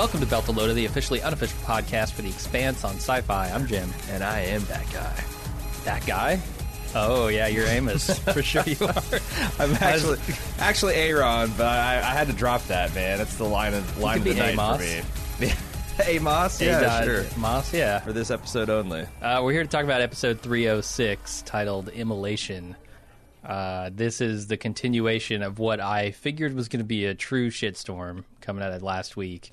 Welcome to Beltalowda, the officially unofficial podcast for The Expanse on Sci-Fi. I'm Jim. And I am that guy. That guy? Oh yeah, you're Amos for sure. You are. I'm actually actually Aaron, but I, I had to drop that man. That's the line of line of could the be night Amos. for me. Amos, yeah, A-Dot sure. Moss, yeah. For this episode only. Uh, we're here to talk about episode 306, titled "Immolation." Uh, this is the continuation of what I figured was going to be a true shitstorm coming out of last week,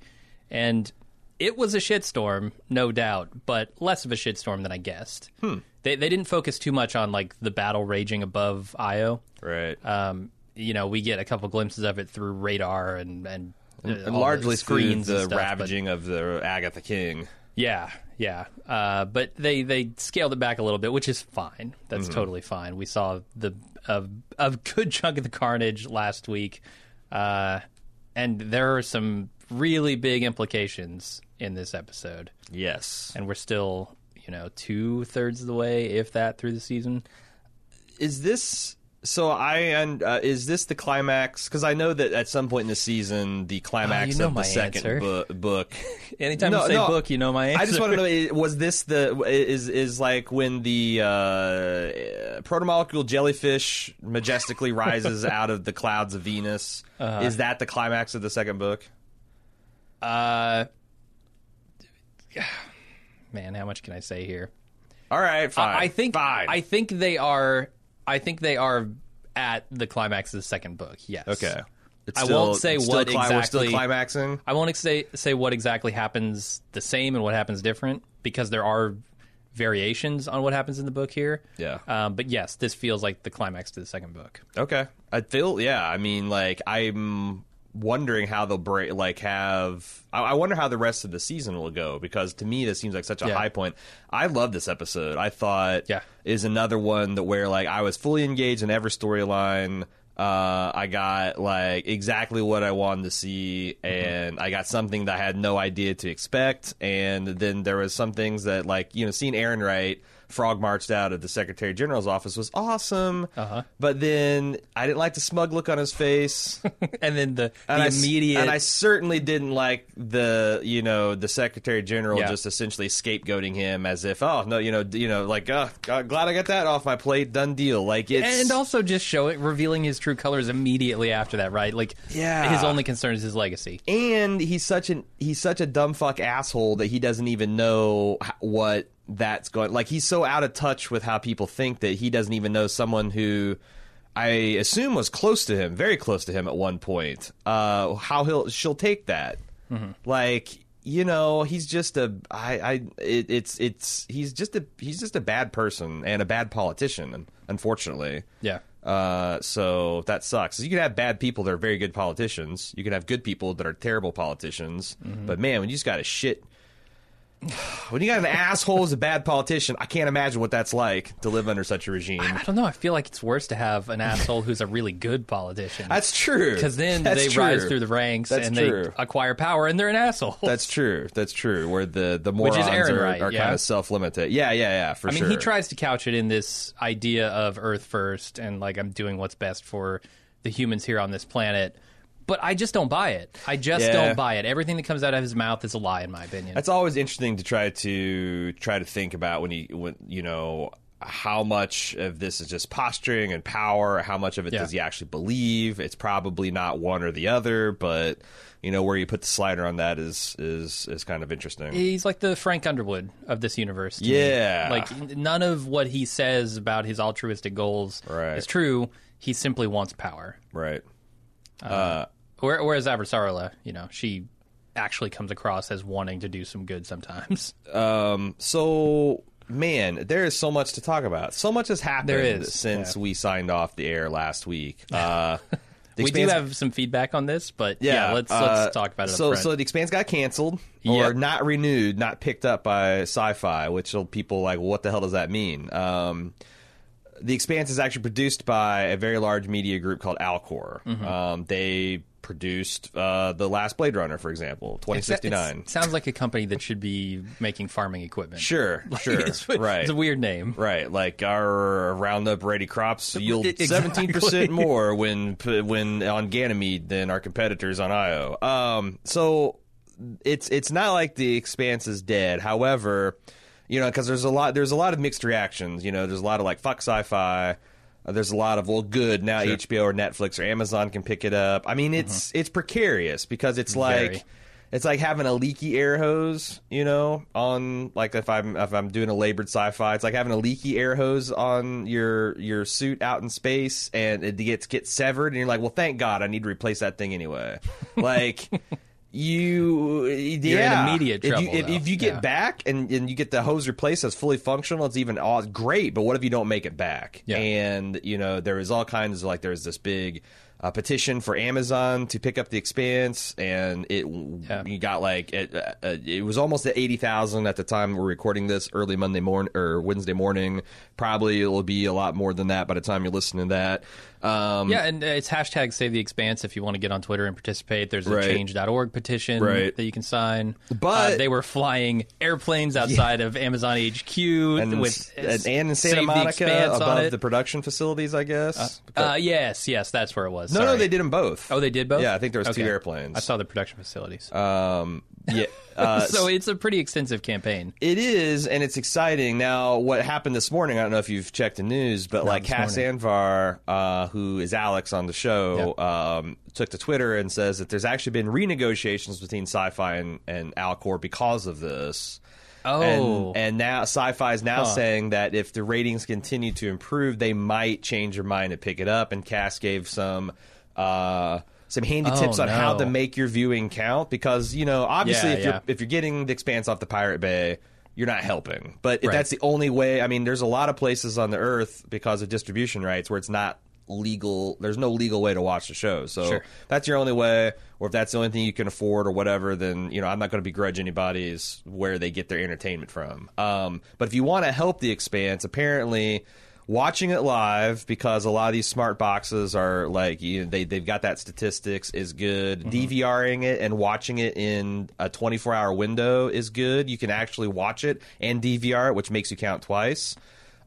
and it was a shitstorm, no doubt, but less of a shitstorm than I guessed. Hmm. They they didn't focus too much on like the battle raging above Io. Right. Um, you know, we get a couple glimpses of it through radar and and, uh, and all the largely screens the stuff, but- ravaging of the Agatha King. yeah, yeah. Uh, but they they scaled it back a little bit, which is fine. That's Mm-hmm. totally fine. We saw the a, a good chunk of the carnage last week, uh, and there are some really big implications in this episode. Yes. And we're still, you know, two thirds of the way, if that, through the season. Is this so? I and uh, is this the climax? Because I know that at some point in the season, the climax Oh, know of the second bu- book. Anytime No, you say no, book, you know my answer. I just want to know: was this the is is like when the uh, protomolecule jellyfish majestically rises out of the clouds of Venus? Uh-huh. Is that the climax of the second book? Uh, man, how much can I say here? All right, fine. I think fine. I think they are. I think they are at the climax of the second book. Yes. okay. It's I still- won't say still what cli- We're still exactly- climaxing. I won't say say what exactly happens the same and what happens different because there are variations on what happens in the book here. Yeah. Um, but yes, this feels like the climax to the second book. Okay. I feel yeah. I mean, like I'm wondering how they'll break. Like have I, I wonder how the rest of the season will go because to me this seems like such a Yeah. high point. I love this episode. I thought Yeah. is another one that where like I was fully engaged in every storyline. Uh, I got like exactly what I wanted to see, and I got something that I had no idea to expect. And then there was some things that, like you know, seeing Errinwright frog marched out of the Secretary General's office was awesome. Uh-huh. But then I didn't like the smug look on his face. and then the, And the I immediate and I certainly didn't like the you know the Secretary General Yeah. just essentially scapegoating him as if oh no you know you know like oh God, glad I got that off my plate done deal like it's and also just show it revealing his true colors immediately after that, right? Like Yeah. his only concern is his legacy. and he's such an he's such a dumb fuck asshole that he doesn't even know what that's going like he's so out of touch with how people think that he doesn't even know someone who I assume was close to him, very close to him at one point. Uh, how he'll she'll take that, like you know, he's just a I I it, it's it's he's just a he's just a bad person and a bad politician, unfortunately. Yeah. Uh, so that sucks. You can have bad people that are very good politicians. You can have good people that are terrible politicians. Mm-hmm. But man, when you just got a shit, when you got an asshole as a bad politician, I can't imagine what that's like to live under such a regime. I don't know. I feel like it's worse to have an asshole who's a really good politician. That's true. because then That's they true. rise through the ranks That's and true. they acquire power and they're an asshole. That's true. That's true. Where the the is morons are, Wright, are yeah? kind of self limited. Yeah, yeah, yeah. For I mean, sure. he tries to couch it in this idea of Earth first and like I'm doing what's best for the humans here on this planet. But I just don't buy it. I just Yeah. don't buy it. Everything that comes out of his mouth is a lie, in my opinion. That's always interesting to try to try to think about when he when you know how much of this is just posturing and power, how much of it Yeah. does he actually believe? It's probably not one or the other, but you know where you put the slider on that is is is kind of interesting. He's like the Frank Underwood of this universe. to me. Yeah. Like none of what he says about his altruistic goals Right. is true. He simply wants power. right. Where- Whereas Avasarala, you know, she actually comes across as wanting to do some good sometimes. Um, so man, there is so much to talk about. So much has happened There is, since yeah. we signed off the air last week. Uh, we do have some feedback on this, but yeah, let's uh, let's talk about it. So, so the Expanse got canceled or Yep. not renewed, not picked up by Sci-Fi, which people like, what the hell does that mean? Um, the Expanse is actually produced by a very large media group called Alcor. Mm-hmm. Um, they produced uh, the last Blade Runner, for example, twenty sixty nine. Sounds like a company that should be making farming equipment. Sure, sure, it's, right. It's a weird name. Right, like our Roundup Ready crops yield Exactly. seventeen percent more when when on Ganymede than our competitors on Io. Um, so it's it's not like the Expanse is dead. However, you know, because there's a lot there's a lot of mixed reactions. You know, there's a lot of like fuck sci-fi. Uh, there's a lot of well, good now HBO or Netflix or Amazon can pick it up. I mean, it's it's precarious because it's like. Very. It's like having a leaky air hose, you know, on like if I'm if I'm doing a labored sci-fi, it's like having a leaky air hose on your your suit out in space, and it gets gets severed, and you're like, well, thank God, I need to replace that thing anyway. Like you, yeah, in immediate If you, trouble, if, if you get Yeah. back and, and you get the hose replaced that's fully functional, it's even aw- great. But what if you don't make it back? Yeah. And you know there is all kinds of like there's this big uh, petition for Amazon to pick up the Expanse, and it Yeah. you got like it, uh, uh, it was almost at eighty thousand at the time we're recording this early Monday morning or Wednesday morning. Probably it'll be a lot more than that by the time you're listening to that. Um, Yeah, and uh, it's hashtag Save the Expanse if you want to get on Twitter and participate. There's a Right. change.org petition Right. that you can sign. But- Uh, they were flying airplanes outside of Amazon HQ and, with uh, and, and in Santa Monica above the production facilities, I guess. Uh, yes, yes, that's where it was. no, no, they did them both. Oh, they did both. Yeah, I think there was two airplanes. I saw the production facilities. Um, yeah. Uh, so it's a pretty extensive campaign. It is, and it's exciting. Now, what happened this morning? I don't know if you've checked the news, but like this Cas morning. Anvar, uh, who is Alex on the show, um, took to Twitter and says that there's actually been renegotiations between Sci-Fi and, and Alcor because of this. Oh, And, and now Sci-Fi is now saying that if the ratings continue to improve, they might change their mind and pick it up. And Cas gave some. Uh, some handy Oh, tips on how to make your viewing count because you know obviously Yeah, if you're if you're getting the expanse off the pirate bay you're not helping. But if Right. that's the only way i mean there's a lot of places on the earth because of distribution rights where it's not legal there's no legal way to watch the show. So Sure. that's your only way or if that's the only thing you can afford or whatever then you know i'm not going to begrudge anybody's where they get their entertainment from. Um, but if you want to help the expanse apparently watching it live because a lot of these smart boxes are like you know, they they've got that statistics is good. DVRing it and watching it in a 24 hour window is good. You can actually watch it and DVR it, which makes you count twice.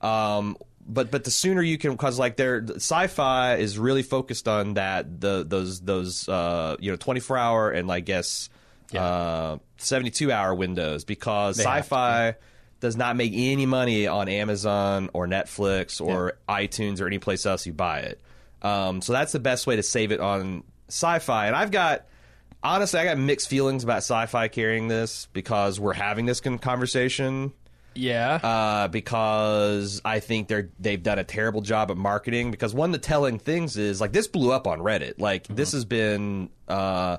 Um, but but the sooner you can because like their sci-fi is really focused on that the those those uh, you know 24 hour and I guess uh, 72 hour windows because They sci-fi does not make any money on Amazon or Netflix or iTunes or any place else you buy it. Um, so that's the best way to save it on sci-fi. And I've got honestly, I got mixed feelings about sci-fi carrying this because we're having this con- conversation. yeah. Uh, because I think they're they've done a terrible job at marketing. Because one of the telling things is like this blew up on Reddit. Like this has been uh,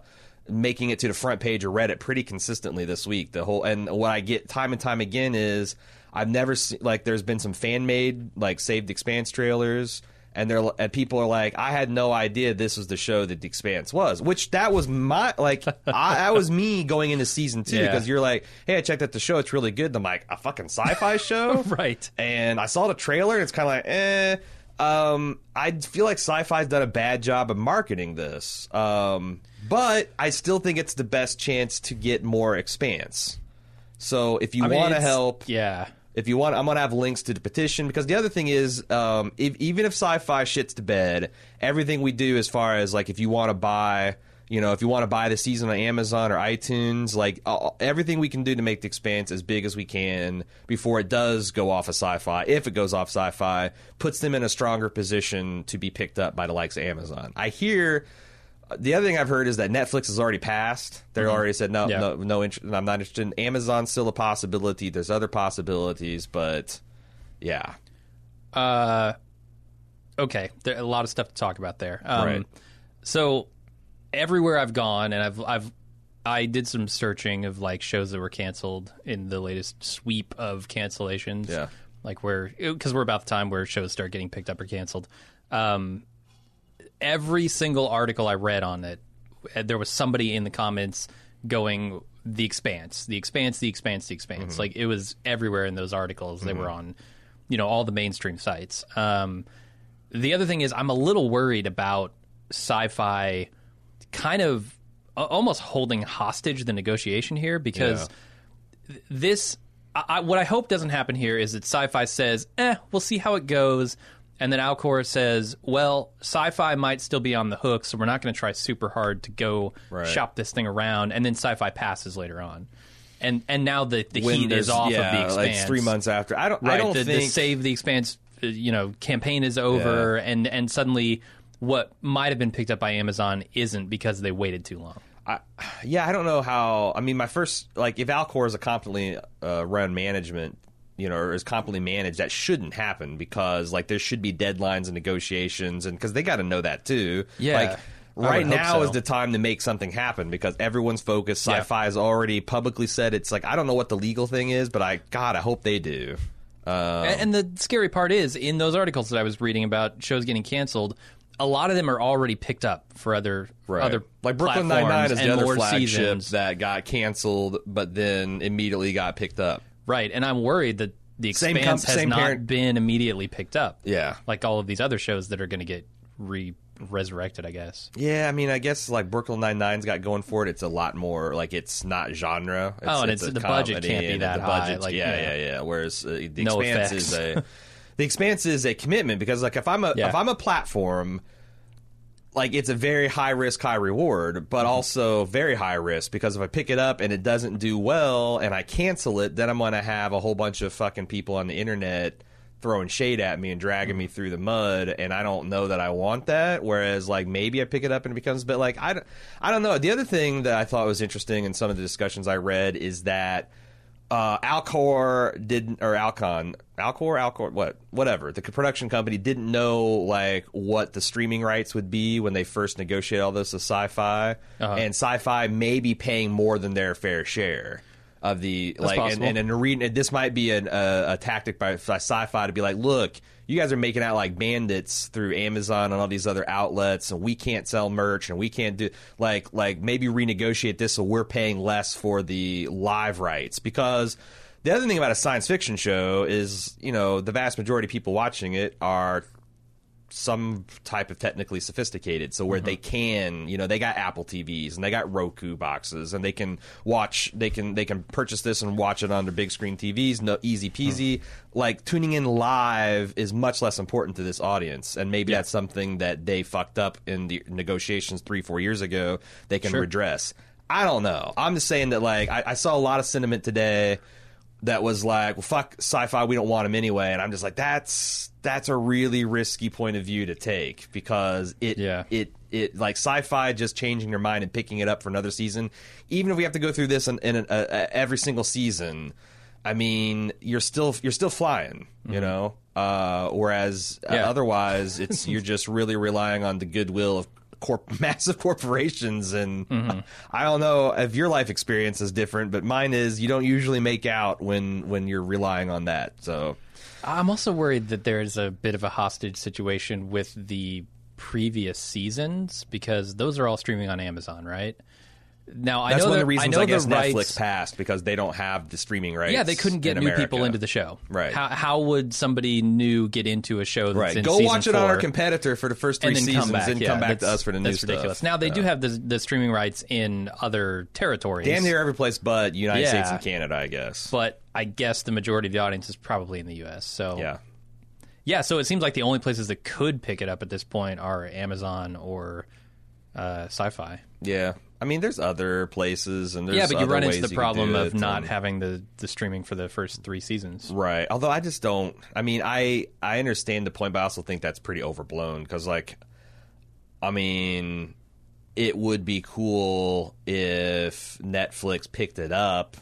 making it to the front page of Reddit pretty consistently this week. The whole and what I get time and time again is I've never seen like there's been some fan made like saved expanse trailers. And they're and people are like, I had no idea this was the show that the Expanse was. Which that was my like, I, that was me going into season two Yeah. because you're like, hey, I checked out the show, it's really good. And I'm like, a fucking sci-fi show, right. and I saw the trailer, and it's kind of like, eh. Um, I feel like Sci-Fi's done a bad job of marketing this, um, but I still think it's the best chance to get more expanse. So if you I mean, want to help, Yeah. if you want, I'm gonna have links to the petition because the other thing is, um, if, even if sci-fi shits to bed, everything we do as far as like if you want to buy, you know, if you want to buy the season on Amazon or iTunes, like uh, everything we can do to make the expanse as big as we can before it does go off of sci-fi, if it goes off sci-fi, puts them in a stronger position to be picked up by the likes of Amazon. I hear. The other thing I've heard is that Netflix has already passed. They already said no, Yeah. no, no interest. I'm not interested. in Amazon's still a possibility. There's other possibilities, but yeah, Uh, okay, there a lot of stuff to talk about there. Um, Right. So everywhere I've gone, and I've I've I did some searching of like shows that were canceled in the latest sweep of cancellations. Yeah. like where because we're about the time where shows start getting picked up or canceled. Um, every single article I read on it, uh, there was somebody in the comments going the expanse the expanse the expanse the expanse. Like it was everywhere in those articles. They were on you know all the mainstream sites. Um, the other thing is i'm a little worried about sci-fi kind of almost holding hostage the negotiation here because th- this I, I, what i hope doesn't happen here is that sci-fi says eh we'll see how it goes And then Alcor says, "Well, Sci-Fi might still be on the hook, so we're not going to try super hard to go Right. shop this thing around." And then Sci-Fi passes later on, and and now the the When heat is off yeah, of the expanse. like three months after. I don't. right? I don't the, think the save the expanse, uh, you know, campaign is over, and and suddenly what might have been picked up by Amazon isn't because they waited too long. I, yeah, I don't know how. I mean, my first like if Alcor is a competently uh, run management, you know, or is competently managed, that shouldn't happen because like there should be deadlines and negotiations, and because they got to know that too. Yeah, like right now so. is the time to make something happen because everyone's focused. Sci-fi has already publicly said it's like I don't know what the legal thing is, but I God, I hope they do. Um, And, and the scary part is, in those articles that I was reading about shows getting canceled, a lot of them are already picked up for other Right. other like Brooklyn Nine Nine is the other flagship seasons. that got canceled, but then immediately got picked up. Right? And I'm worried that the Same expanse has same not parent- been immediately picked up. Yeah. like all of these other shows that are going to get re resurrected. I guess. Yeah, I mean, I guess like Brooklyn Nine Nine's got going for it. It's a lot more like it's not genre. It's, Oh, and it's it's- a the budget comedy can't be and that the high, budget's- like, yeah, you know. yeah, yeah. Whereas uh, the No Expanse effects. is a the Expanse is a commitment because like if I'm a Yeah. if I'm a platform. Like it's a very high risk, high reward, but Mm-hmm. also very high risk because if I pick it up and it doesn't do well and I cancel it, then I'm going to have a whole bunch of fucking people on the internet throwing shade at me and dragging Mm-hmm. me through the mud and I don't know that I want that whereas like maybe I pick it up and it becomes but like I don't, I don't know the other thing that I thought was interesting in some of the discussions I read is that uh, Alcor didn't or Alcon Alcor Alcor what whatever the production company didn't know like what the streaming rights would be when they first negotiated all this with Sci-Fi Uh-huh. and Sci-Fi may be paying more than their fair share of the like and, possible. and, and reading and this might be an, a, a tactic by, by Sci-Fi to be like look you guys are making out like bandits through Amazon and all these other outlets and we can't sell merch and we can't do like like maybe renegotiate this so we're paying less for the live rights. Because the other thing about a science fiction show is you know the vast majority of people watching it are some type of technically sophisticated. So where they uh-huh. can you know they got apple tvs and they got roku boxes and they can watch they can they can purchase this and watch it on their big screen tvs no easy peasy. Like tuning in live is much less important to this audience. And maybe that's something that they fucked up in the negotiations three four years ago they can Sure. redress. I don't know. I'm just saying that like I, I saw a lot of sentiment today that was like, well, fuck sci-fi, we don't want him anyway. And I'm just like, that's that's a really risky point of view to take because it Yeah. it it like sci-fi just changing your mind and picking it up for another season, even if we have to go through this in, in a, a, every single season. I mean, you're still you're still flying, you know. Uh, whereas uh, Mm-hmm. Otherwise, it's you're just really relying on the goodwill of corp- massive corporations and Mm-hmm. I don't know if your life experience is different, but mine is you don't usually make out when when you're relying on that. So I'm also worried that there's a bit of a hostage situation with the previous seasons because those are all streaming on Amazon, right? Now I that's know one the, of the reasons I, I, guess rights, Netflix passed because they don't have the streaming rights. Yeah, they couldn't get new America. people into the show. Right. How, how would somebody new get into a show that's Right, in go watch it on our competitor for the first three and then seasons, come back? and yeah, come back to us for the new That's ridiculous. stuff. Now they do have the, the streaming rights in other territories. damn near every place but United Yeah. States and Canada, I guess. but I guess the majority of the audience is probably in the U.S. So yeah, Yeah, so it seems like the only places that could pick it up at this point are Amazon or uh, Sci-Fi. yeah. I mean, there's other places, and there's yeah, but you run into the problem of not and- having the, the streaming for the first three seasons. Right. Although I just don't. I mean, I I understand the point, but I also think that's pretty overblown because, like, I mean, it would be cool if Netflix picked it up.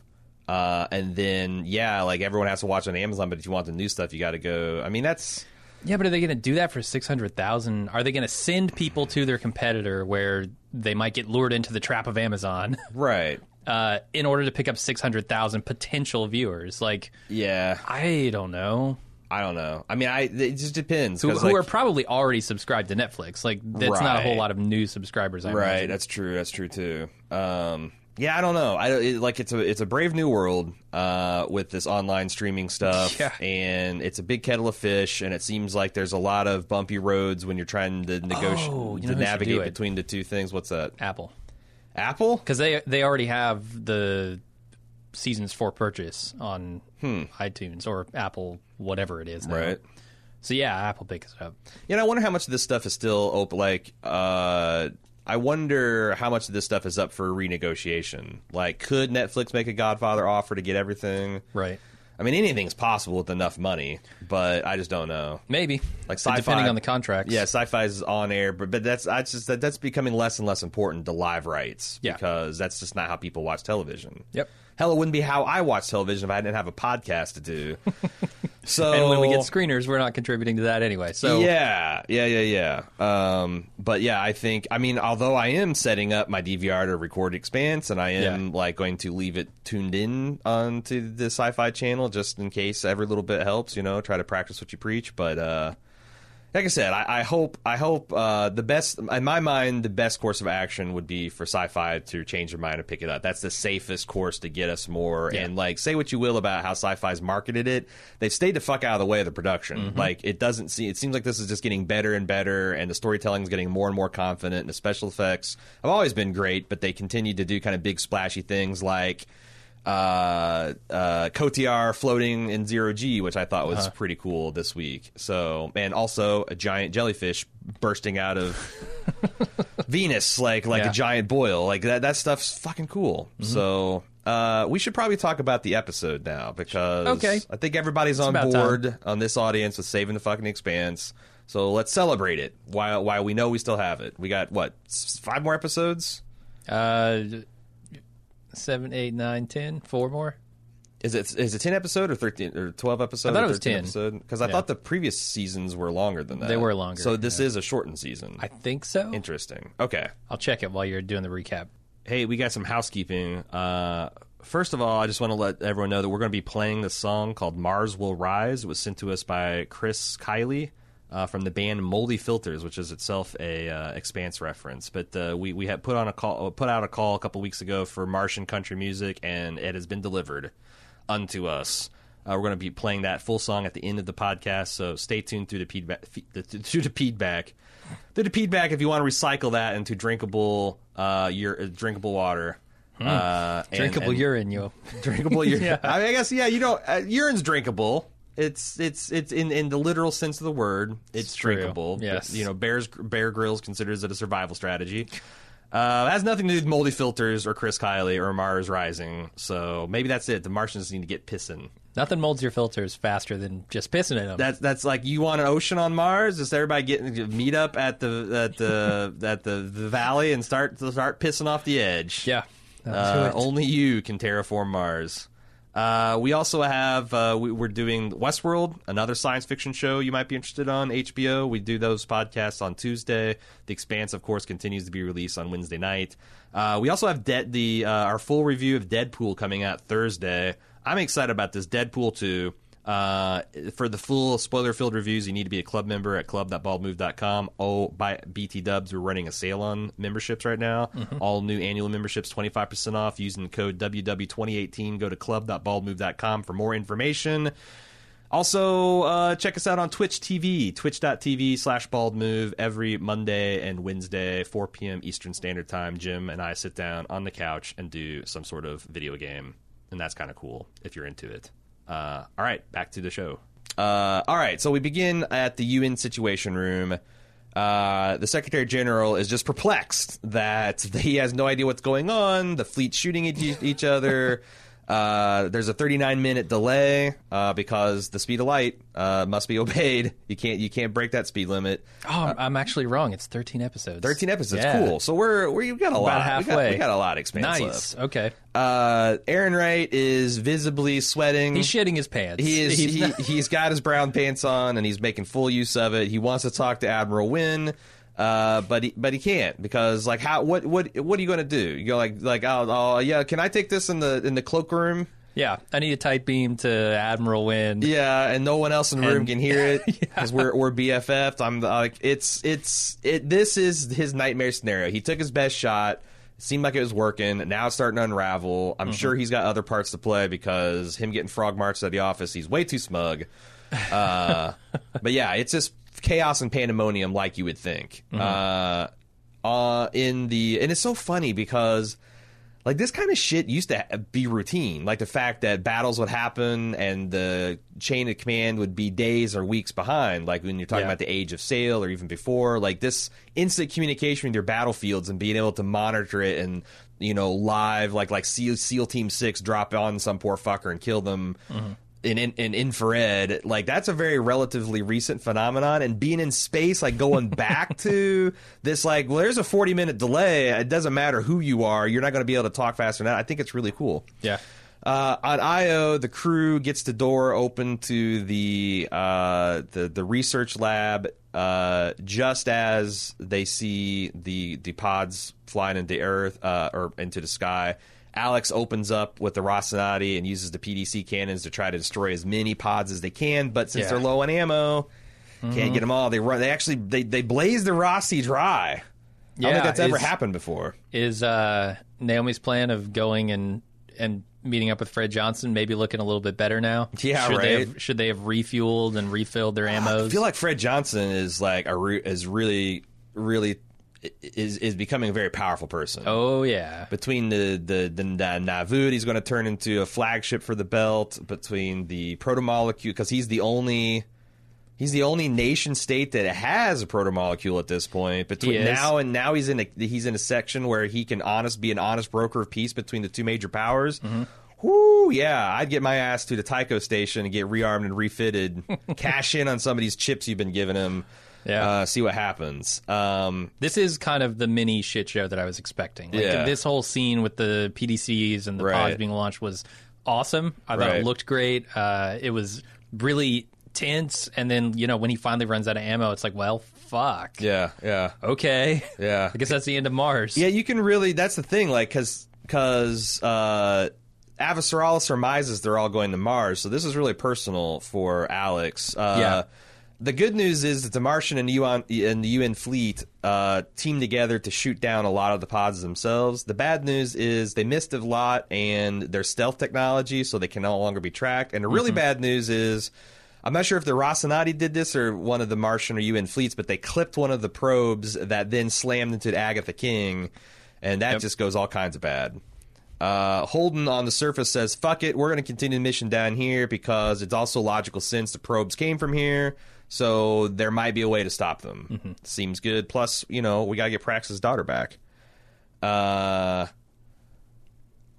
Uh, and then, yeah, like everyone has to watch on Amazon, but if you want the new stuff, you got to go. I mean, that's Yeah, but are they going to do that for six hundred thousand? Are they going to send people to their competitor where they might get lured into the trap of Amazon right. uh, in order to pick up six hundred thousand potential viewers? Like, Yeah, I don't know. I don't know. I mean, I it just depends. Who, who like, are probably already subscribed to Netflix? Like, that's not a whole lot of new subscribers. I Right, imagine. that's true. That's true too. Um, yeah, I don't know. I it, like it's a it's a brave new world uh, with this online streaming stuff, Yeah. and it's a big kettle of fish. And it seems like there's a lot of bumpy roads when you're trying to negotiate Oh, you know to who should do navigate between the two things. What's that? Apple. Apple? because they they already have the seasons for purchase on iTunes or Apple, whatever it is. Now. Right. So yeah, Apple picks it up. You know, I wonder how much of this stuff is still open. Like, uh, I wonder how much of this stuff is up for renegotiation. Like, could Netflix make a Godfather offer to get everything? Right. I mean, anything's possible with enough money, but I just don't know. Maybe. Like sci-fi, depending on the contracts. Yeah, sci-fi is on air, but but that's I just that, that's becoming less and less important to live rights Yeah. because that's just not how people watch television. Yep. Hell, it wouldn't be how I watch television if I didn't have a podcast to do. so And when we get screeners, we're not contributing to that anyway. So yeah, yeah, yeah, yeah. Um, but yeah, I think I mean, although I am setting up my DVR to record Expanse, and I am Yeah. like going to leave it tuned in onto the Sci-Fi channel just in case every little bit helps. You know, try to practice what you preach. But uh, like I said, I, I hope I hope uh, the best in my mind, the best course of action would be for Sci-Fi to change their mind and pick it up. That's the safest course to get us more. Yeah. And like, say what you will about how Sci-Fi's marketed it, they've stayed the fuck out of the way of the production. Mm-hmm. Like, it doesn't see. It seems like this is just getting better and better, and the storytelling is getting more and more confident. And the special effects have always been great, but they continue to do kind of big splashy things like uh, uh, Cotyar floating in zero G, which I thought was Uh-huh. pretty cool this week. So, and also a giant jellyfish bursting out of Venus, like like Yeah. a giant boil, like that. That stuff's fucking cool. Mm-hmm. So. Uh, we should probably talk about the episode now because Okay. I think everybody's on about board on this audience with saving the fucking expanse. So let's celebrate it while while we know we still have it. We got what five more episodes? uh, seven, eight, nine, ten, four more. Is it is it ten episode or thirteen or twelve episode? I thought it was 10. because I Yeah. thought the previous seasons were longer than that. They were longer, So this is a shortened season. I think so. Interesting. Okay. I'll check it while you're doing the recap. Hey, we got some housekeeping. Uh, first of all, I just want to let everyone know that we're going to be playing this song called "Mars Will Rise." It was sent to us by Chris Kiley. Uh, from the band Moldy Filters, which is itself a uh, Expanse reference, but uh, we we had put on a call, put out a call a couple weeks ago for Martian country music, and it has been delivered unto us. Uh, we're going to be playing that full song at the end of the podcast, so stay tuned through the feedback. Through the feedback, through the feedback. If you want to recycle that into drinkable, uh, your uh, drinkable water, uh, Drinkable and- urine, you. drinkable urine. Yeah. I, mean, I guess yeah. You know, uh, urine's drinkable. It's it's it's in, in the literal sense of the word. It's, It's drinkable. But, Yes. you know, Bears Bear Grylls considers it a survival strategy. Uh, it has nothing to do with moldy filters or Chris Kiley or Mars Rising. So maybe that's it. The Martians need to get pissing. Nothing molds your filters faster than just pissing in them. That's that's like you want an ocean on Mars. Is everybody get meet up at the at the at the, the valley and start start pissing off the edge. yeah. Uh, only you can terraform Mars. Uh, we also have uh, we, we're doing Westworld, another science fiction show you might be interested on HBO. We do those podcasts on Tuesday. The Expanse, of course, continues to be released on Wednesday night. Uh, we also have De- the uh, our full review of Deadpool coming out Thursday. I'm excited about this Deadpool two. Uh, for the full spoiler filled reviews, you need to be a club member at club.baldmove.com. Oh, by BT Dubs, we're running a sale on memberships right now. All new annual memberships, 25% off using the code WW2018. Go to club.baldmove.com for more information. Also, uh, check us out on Twitch TV, twitch.tv slash baldmove every Monday and Wednesday, 4 p.m. Eastern Standard Time. Jim and I sit down on the couch and do some sort of video game. And that's kind of cool if you're into it. Uh, all right, back to the show. Uh, all right, so we begin at the UN Situation Room. Uh, the Secretary General is just perplexed that he has no idea what's going on. The fleet shooting at each, each other. Uh, there's a 39 minute delay uh, because the speed of light uh, must be obeyed. You can't you can't break that speed limit. Oh, I'm- I'm actually wrong. It's 13 episodes. 13 episodes, Yeah. cool. So we're we got a lot. About We got, halfway. we got a lot of expanse Nice. left. Okay. Uh, Errinwright is visibly sweating. He's shitting his pants. He is. He's He, he's got his brown pants on, and he's making full use of it. He wants to talk to Admiral Nguyen, uh, but he but he can't because like how what what what are you going to do? You go like like oh, oh yeah, can I take this in the in the cloakroom? yeah. I need a tight beam to Admiral Nguyen. Yeah, and no one else in the room can hear it because we're we're BFFs. I'm like it's it's it. This is his nightmare scenario. He took his best shot. Seemed like it was working. Now it's starting to unravel. I'm sure he's got other parts to play because him getting frog marched at the office, he's way too smug. Uh, but yeah, it's just chaos and pandemonium like you would think. Uh, uh, in the and it's so funny because like this kind of shit used to be routine. Like the fact that battles would happen and the chain of command would be days or weeks behind. Like when you're talking Yeah. about the Age of Sail or even before. Like this instant communication with your battlefields and being able to monitor it and you know live like like SEAL, SEAL Team Six drop on some poor fucker and kill them. In, in in infrared, like that's a very relatively recent phenomenon, and being in space, like going back to this, like, well, there's a 40 minute delay. It doesn't matter who you are, you're not going to be able to talk faster than that. I think it's really cool. Yeah. Uh, on IO, the crew gets the door open to the uh, the the research lab uh, just as they see the the pods flying into Earth uh, or into the sky. Alex opens up with the Rocinante and uses the PDC cannons to try to destroy as many pods as they can. But since Yeah. they're low on ammo, can't get them all. They run. They actually they they blaze the Roci dry. I don't Yeah, think that's ever happened before. Is uh, Naomi's plan of going and and meeting up with Fred Johnson maybe looking a little bit better now? Yeah, should They right. have, should they have refueled and refilled their ammos? I feel like Fred Johnson is like a re- is really really is is becoming a very powerful person. oh yeah, Between the the the, the Nauvoo, he's going to turn into a flagship for the belt. Between the protomolecule, because he's the only he's the only nation state that has a protomolecule at this point. Between now and now, he's in a he's in a section where he can honest be an honest broker of peace between the two major powers. Mm-hmm. Whoo, yeah, I'd get my ass to the Tycho station and get rearmed and refitted, cash in on some of these chips you've been giving him. Yeah. uh, see what happens. Um, this is kind of the mini shit show that I was expecting. Like, Yeah. This whole scene with the PDCs and the Right. pods being launched was awesome. I thought Right. it looked great. Uh, it was really tense, and then you know when he finally runs out of ammo, it's like, well, fuck. yeah, yeah, Okay. yeah. I guess that's the end of Mars. Yeah, you can really. That's the thing, like, because because uh, Avasaralis surmises they're all going to Mars, so this is really personal for Alex. Uh, Yeah. The good news is that the Martian and, UN, and the UN fleet uh, team together to shoot down a lot of the pods themselves. The bad news is they missed a lot and their stealth technology, so they can no longer be tracked. And the really bad news is I'm not sure if the Rocinante did this or one of the Martian or UN fleets, but they clipped one of the probes that then slammed into Agatha King, and that Yep. just goes all kinds of bad. Uh, Holden on the surface says, "Fuck it, we're going to continue the mission down here because it's also logical since the probes came from here, so there might be a way to stop them. Mm-hmm. Seems good. Plus, you know, we got to get Prax's daughter back. Uh,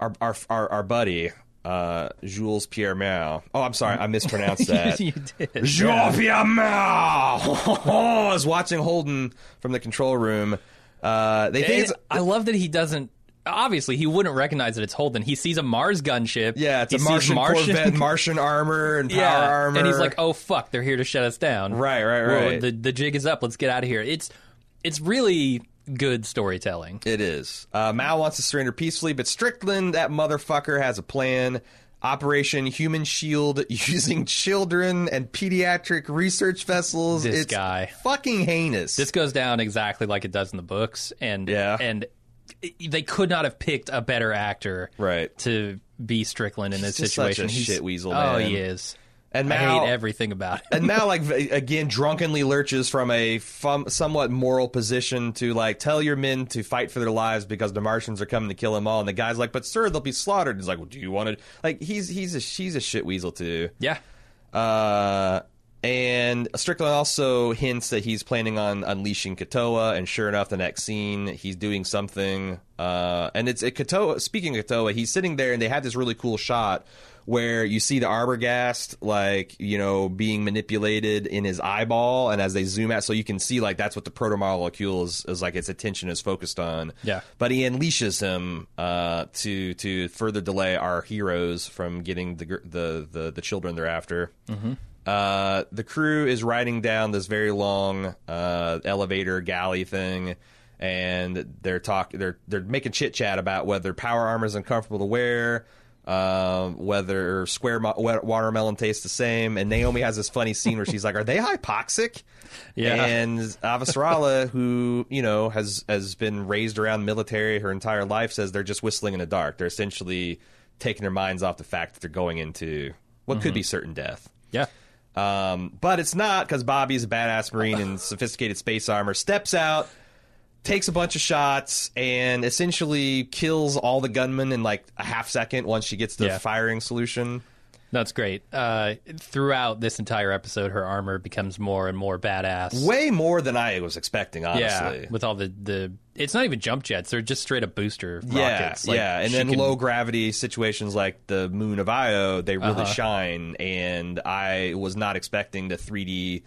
our our our, our buddy." Uh, Jules Pierre Mao. Oh, I'm sorry, I mispronounced that. you did. Jean Pierre Mao. I was watching Holden from the control room. Uh, they think it's I love that he doesn't. Obviously, he wouldn't recognize that it's Holden. He sees a Mars gunship. yeah, it's a sees Martian, Corvette, Martian armor and power yeah, armor, and he's like, "Oh fuck, they're here to shut us down." Right, right, right. the the jig is up. Let's get out of here. It's it's really good storytelling. It is. Uh, Mao wants to surrender peacefully, but Strickland, that motherfucker, has a plan. Operation Human Shield using children and pediatric research vessels. This it's guy. fucking heinous. This goes down exactly like it does in the books, and Yeah. and they could not have picked a better actor Right. to be Strickland in this such situation. a He's- shit weasel, Oh, he is. And I hate everything about it. and now like again drunkenly lurches from a fum, somewhat moral position to like tell your men to fight for their lives because the Martians are coming to kill them all and the guy's like but sir they'll be slaughtered he's like well, do you want to like he's he's a she's a shit weasel too yeah. uh and Strickland also hints that he's planning on unleashing Katoa, and sure enough, the next scene he's doing something. Uh, and it's it, Katoa. Speaking of Katoa, he's sitting there, and they have this really cool shot where you see the Arbogast like you know being manipulated in his eyeball, and as they zoom out, so you can see like that's what the protomolecule is, is like its attention is focused on. Yeah. But he unleashes him uh, to to further delay our heroes from getting the the the, the children they're after. Mm-hmm. Uh, the crew is riding down this very long uh, elevator galley thing, and they're talk they're they're making chit chat about whether power armor is uncomfortable to wear. Um, whether square mo- wa- watermelon tastes the same, and Naomi has this funny scene where she's like, "Are they hypoxic?" Yeah. And Avasarala, who you know has has been raised around military her entire life, says they're just whistling in the dark. They're essentially taking their minds off the fact that they're going into what could be certain death. Yeah. Um, but it's not because Bobby's a badass marine in sophisticated space armor. Steps out, takes a bunch of shots and essentially kills all the gunmen in like a half second once she gets the Yeah. firing solution. That's great. Uh, throughout this entire episode, her armor becomes more and more badass. Way more than I was expecting, honestly. yeah, with all the the. It's not even jump jets; they're just straight up booster Yeah, rockets. Like, yeah, and then can- low gravity situations like the moon of Io, they really Uh-huh. shine. And I was not expecting the 3D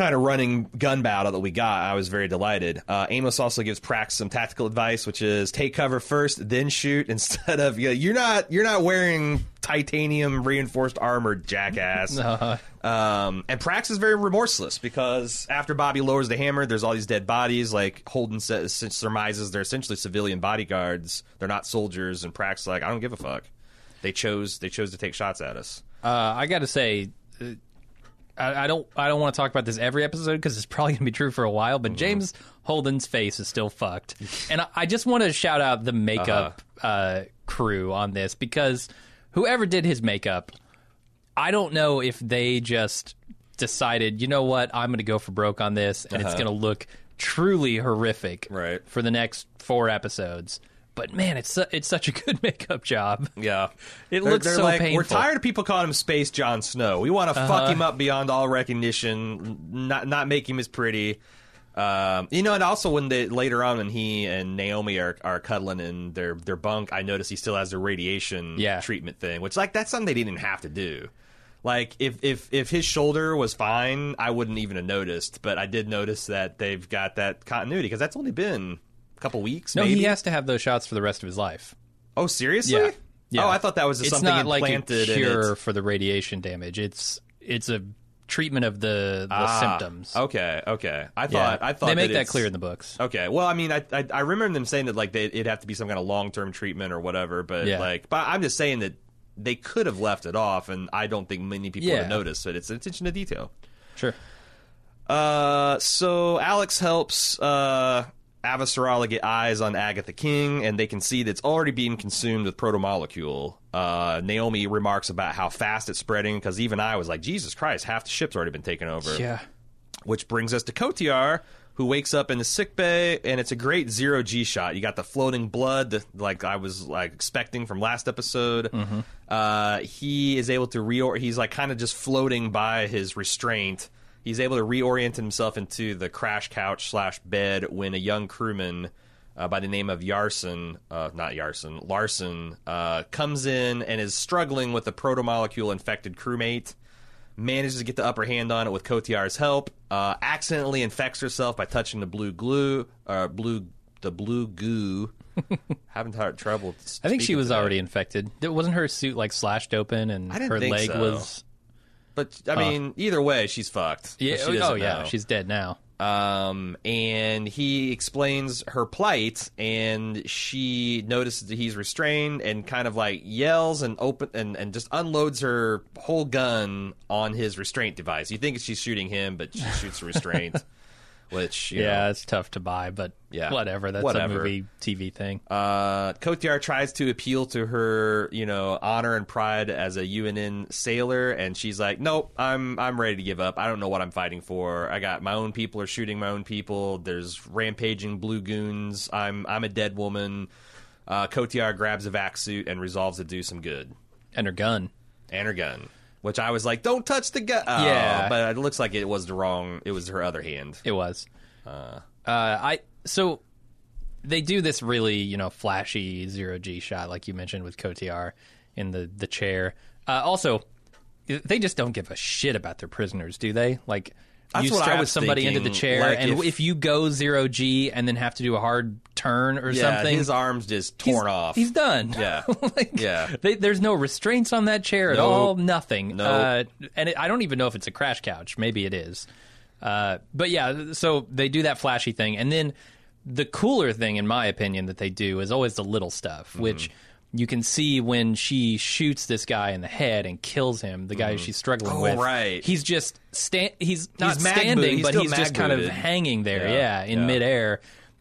kind of running gun battle that we got. I was very delighted. Uh, Amos also gives Prax some tactical advice, which is take cover first, then shoot. Instead of you know, you're not you're not wearing titanium reinforced armor, jackass. Um, and Prax is very remorseless because after Bobby lowers the hammer, there's all these dead bodies. Like Holden says, surmises they're essentially civilian bodyguards. They're not soldiers. And Prax like, I don't give a fuck. They chose they chose to take shots at us. Uh, I got to say, uh, I, I don't I don't want to talk about this every episode because it's probably going to be true for a while. Mm-hmm. But James Holden's face is still fucked, and I, I just want to shout out the makeup Uh-huh. uh crew on this because whoever did his makeup, I don't know if they just decided, you know what, I'm going to go for broke on this, and it's going to look truly horrific Uh-huh. Right. for the next four episodes. But man, it's su- it's such a good makeup job. Yeah, It They're- looks they're so like, We're. Uh-huh. tired of people calling him Space Jon Snow. We want to fuck him up beyond all recognition. Not not make him as pretty. Um, you know, and also when they later on when he and Naomi are, are cuddling in their their bunk, I notice he still has the radiation Yeah. treatment thing, which like that's something they didn't even have to do. Like if if if his shoulder was fine, I wouldn't even have noticed. But I did notice that they've got that continuity because that's only been couple weeks. No, maybe. he has to have those shots for the rest of his life. Oh, seriously? Yeah. Yeah. Oh, I thought that was it's something not like a implanted cure for the radiation damage. It's it's a treatment of the, the Ah, symptoms. Okay, okay. I Yeah. thought I thought they make that, it's- clear in the books. Okay, well, I mean, I I, I remember them saying that like they, it'd have to be some kind of long term treatment or whatever, but Yeah. like, but I'm just saying that they could have left it off, and I don't think many people would Yeah. have noticed. But it's attention to detail. Sure. Uh, so Alex helps uh Avasarala get eyes on Agatha King, and they can see that it's already being consumed with protomolecule. Uh, Naomi remarks about how fast it's spreading because even I was like, Jesus Christ, half the ship's already been taken over. Yeah. Which brings us to Cotyar, who wakes up in the sick bay, and it's a great zero G shot. You got the floating blood, the, like I was like expecting from last episode. Uh, he is able to reor. He's like kind of just floating by his restraint. He's able to reorient himself into the crash couch slash bed when a young crewman. Uh, by the name of Yarson, uh, not Yarson, Larson, uh, comes in and is struggling with a protomolecule infected crewmate manages to get the upper hand on it with Cotyar's help. Uh, accidentally infects herself by touching the blue glue, uh, blue the blue goo. Having had trouble. I think she was already infected. Th- Wasn't her suit like slashed open and I didn't her think leg so. was But I mean, either way, she's fucked. Yeah, she oh yeah, know. she's dead now. Um, and he explains her plight, and she notices that he's restrained, and kind of like yells and open and, and just unloads her whole gun on his restraint device. You think she's shooting him, but she shoots the restraint, which you Yeah, know, it's tough to buy, but Yeah. whatever. That's Whatever. a movie TV thing. Uh, Cotyar tries to appeal to her, you know, honor and pride as a UNN sailor, and she's like, "Nope, I'm I'm ready to give up. I don't know what I'm fighting for. I got my own people are shooting my own people. There's rampaging blue goons. I'm I'm a dead woman." Uh, Cotyar grabs a vac suit and resolves to do some good, and her gun. and her gun, which I was like, "Don't touch the gun." Oh, Yeah. but it looks like it was the wrong. It was her other hand. It was. Uh, I so they do this really you know flashy zero G shot like you mentioned with Cotyar in the the chair. Uh, also, they just don't give a shit about their prisoners, do they? Like. That's you strap was somebody into the chair, like, and if- if, you go zero G and then have to do a hard turn or Yeah, something, his arms just he's- torn off. He's done. Yeah. Like, Yeah. They, there's no restraints on that chair at all. Nothing. Nope. Uh, and it, I don't even know if it's a crash couch. Maybe it is. Uh, but yeah, so they do that flashy thing, and then the cooler thing, in my opinion, that they do is always the little stuff, Mm-hmm. which. You can see when she shoots this guy in the head and kills him, the guy she's struggling Oh, with. right. He's just stand. He's not mag standing. He's but he's just kind of hanging there. Yeah. Yeah, in Yeah. midair.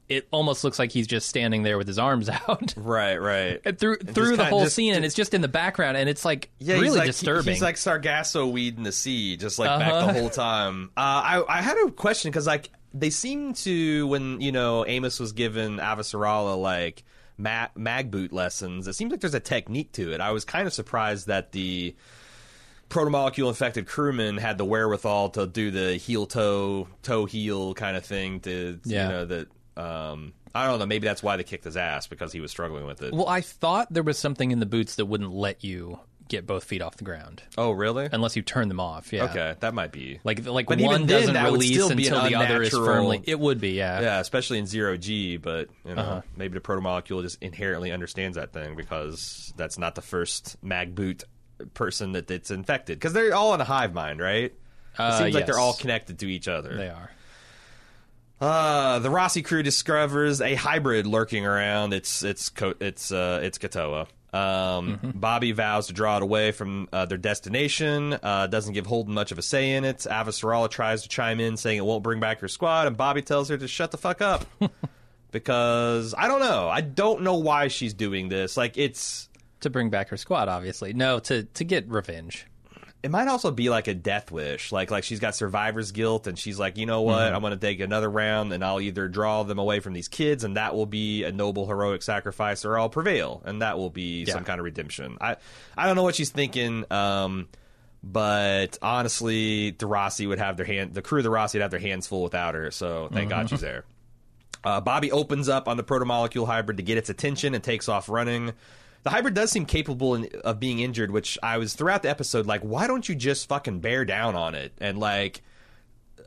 It almost looks like he's just standing there with his arms out. right, right. And through just through the whole just- scene, and it's just in the background, and it's like Yeah, he's really like, disturbing. He's like Sargasso weed in the sea, just like back Uh-huh. the whole time. Uh, I I had a question because like they seem to when you know Amos was given Avasarala like ma- mag boot lessons. It seems like there's a technique to it. I was kind of surprised that the protomolecule infected crewman had the wherewithal to do the heel toe toe heel kind of thing to Yeah. you know that um I don't know maybe that's why they kicked his ass because he was struggling with it. Well, I thought there was something in the boots that wouldn't let you get both feet off the ground oh really? unless you turn them off. Yeah. Okay, that might be. Like like But one then, doesn't release until the other is firmly. It would be, yeah. Yeah, especially in zero G, but you know, Uh-huh. maybe the protomolecule just inherently understands that thing because that's not the first mag boot person that it's infected because they're all in a hive mind, right? It Uh, seems like they're all connected to each other. They are. Uh, the Roci crew discovers a hybrid lurking around. It's it's it's uh, it's Katoa. Um, Mm-hmm. Bobby vows to draw it away from uh, their destination. Uh, doesn't give Holden much of a say in it. Avasarala tries to chime in, saying it won't bring back her squad, and Bobby tells her to shut the fuck up because I don't know. I don't know why she's doing this. Like it's To bring back her squad, obviously. No, to to get revenge. It might also be like a death wish like like she's got survivor's guilt and she's like you know what Mm-hmm. i'm going to take another round and i'll either draw them away from these kids and that will be a noble heroic sacrifice or i'll prevail and that will be Yeah. some kind of redemption i i don't know what she's thinking um but honestly the Roci would have their hand the crew of the Roci would have their hands full without her so thank god she's there uh, Bobby opens up on the protomolecule hybrid to get its attention and takes off running. The hybrid does seem capable in, of being injured, which I was throughout the episode like, why don't you just fucking bear down on it and like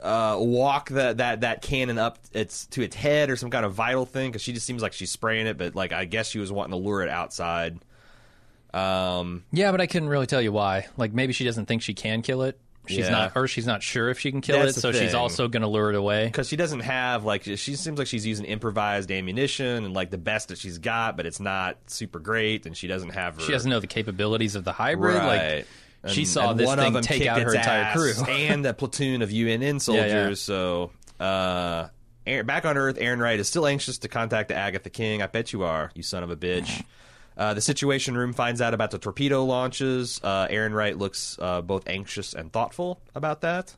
uh, walk the, that that cannon up its to its head or some kind of vital thing? Because she just seems like she's spraying it, but like I guess she was wanting to lure it outside. Um, Yeah, but I couldn't really tell you why. Like maybe she doesn't think she can kill it. She's Yeah. not, or she's not sure if she can kill That's it. So she's also going to lure it away. because she doesn't have like she seems like she's using improvised ammunition and like the best that she's got, but it's not super great, and she doesn't have her She doesn't know the capabilities of the hybrid. Right. Like she saw this thing take out her entire crew. and a platoon of UNN soldiers. So, uh, back on Earth, Errinwright is still anxious to contact the Agatha King. I bet you are, you son of a bitch. Uh, the Situation Room finds out about the torpedo launches. Uh, Errinwright looks uh, both anxious and thoughtful about that.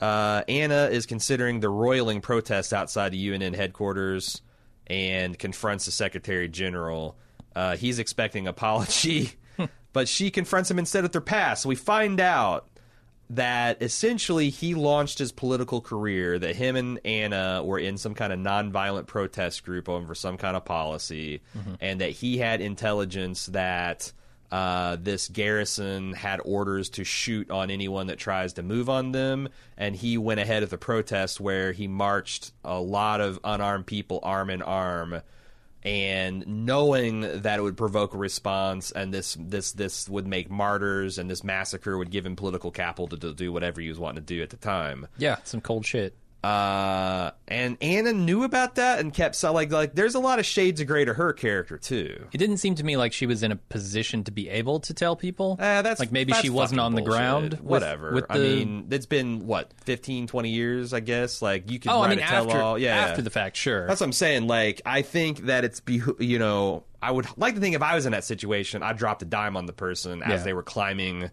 Uh, Anna is considering the roiling protests outside the UNN headquarters and confronts the Secretary General. Uh, he's expecting apology, but she confronts him instead with their past. We find out that essentially he launched his political career, that him and Anna were in some kind of nonviolent protest group over some kind of policy, and that he had intelligence that uh, this garrison had orders to shoot on anyone that tries to move on them, and he went ahead of the protest where he marched a lot of unarmed people arm in arm and knowing that it would provoke a response and this this this would make martyrs and this massacre would give him political capital to, to do whatever he was wanting to do at the time yeah, some cold shit. Uh and anna knew about that and kept so like like there's a lot of shades of gray to her character too It didn't seem to me like she was in a position to be able to tell people. Uh, that's like maybe that's she wasn't on the bullshit. ground. with- Whatever. With the, I mean, it's been what 15, 20 years, I guess. Like you could oh, write I mean a after tell-all. Yeah, after the fact, sure. That's what I'm saying. Like, I think that it's be you know, I would like to think if I was in that situation, I'd drop the dime on the person as Yeah. they were climbing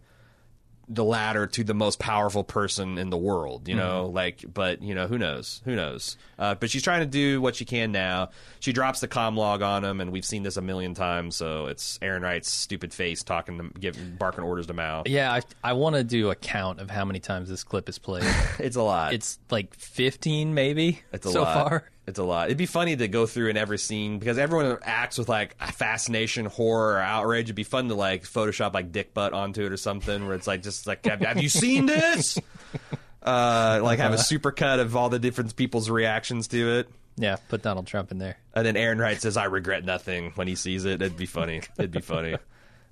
the ladder to the most powerful person in the world. You know, Mm-hmm. like, but you know, who knows? Who knows? Uh, but she's trying to do what she can now. She drops the com log on him, and we've seen this a million times. So it's Errinwright's stupid face talking, to, giving barking orders to Mao. yeah, I, I want to do a count of how many times this clip is played. It's a lot. it's like 15 maybe It's a so lot. far. It's a lot. It'd be funny to go through in every scene because everyone acts with like fascination, horror, or outrage. It'd be fun to like Photoshop like dick butt onto it or something, where it's like just like, have, have you seen this? Uh, like have a super cut of all the different people's reactions to it. Yeah, put Donald Trump in there. And then Errinwright says, "I regret nothing" when he sees it. It'd be funny. It'd be funny.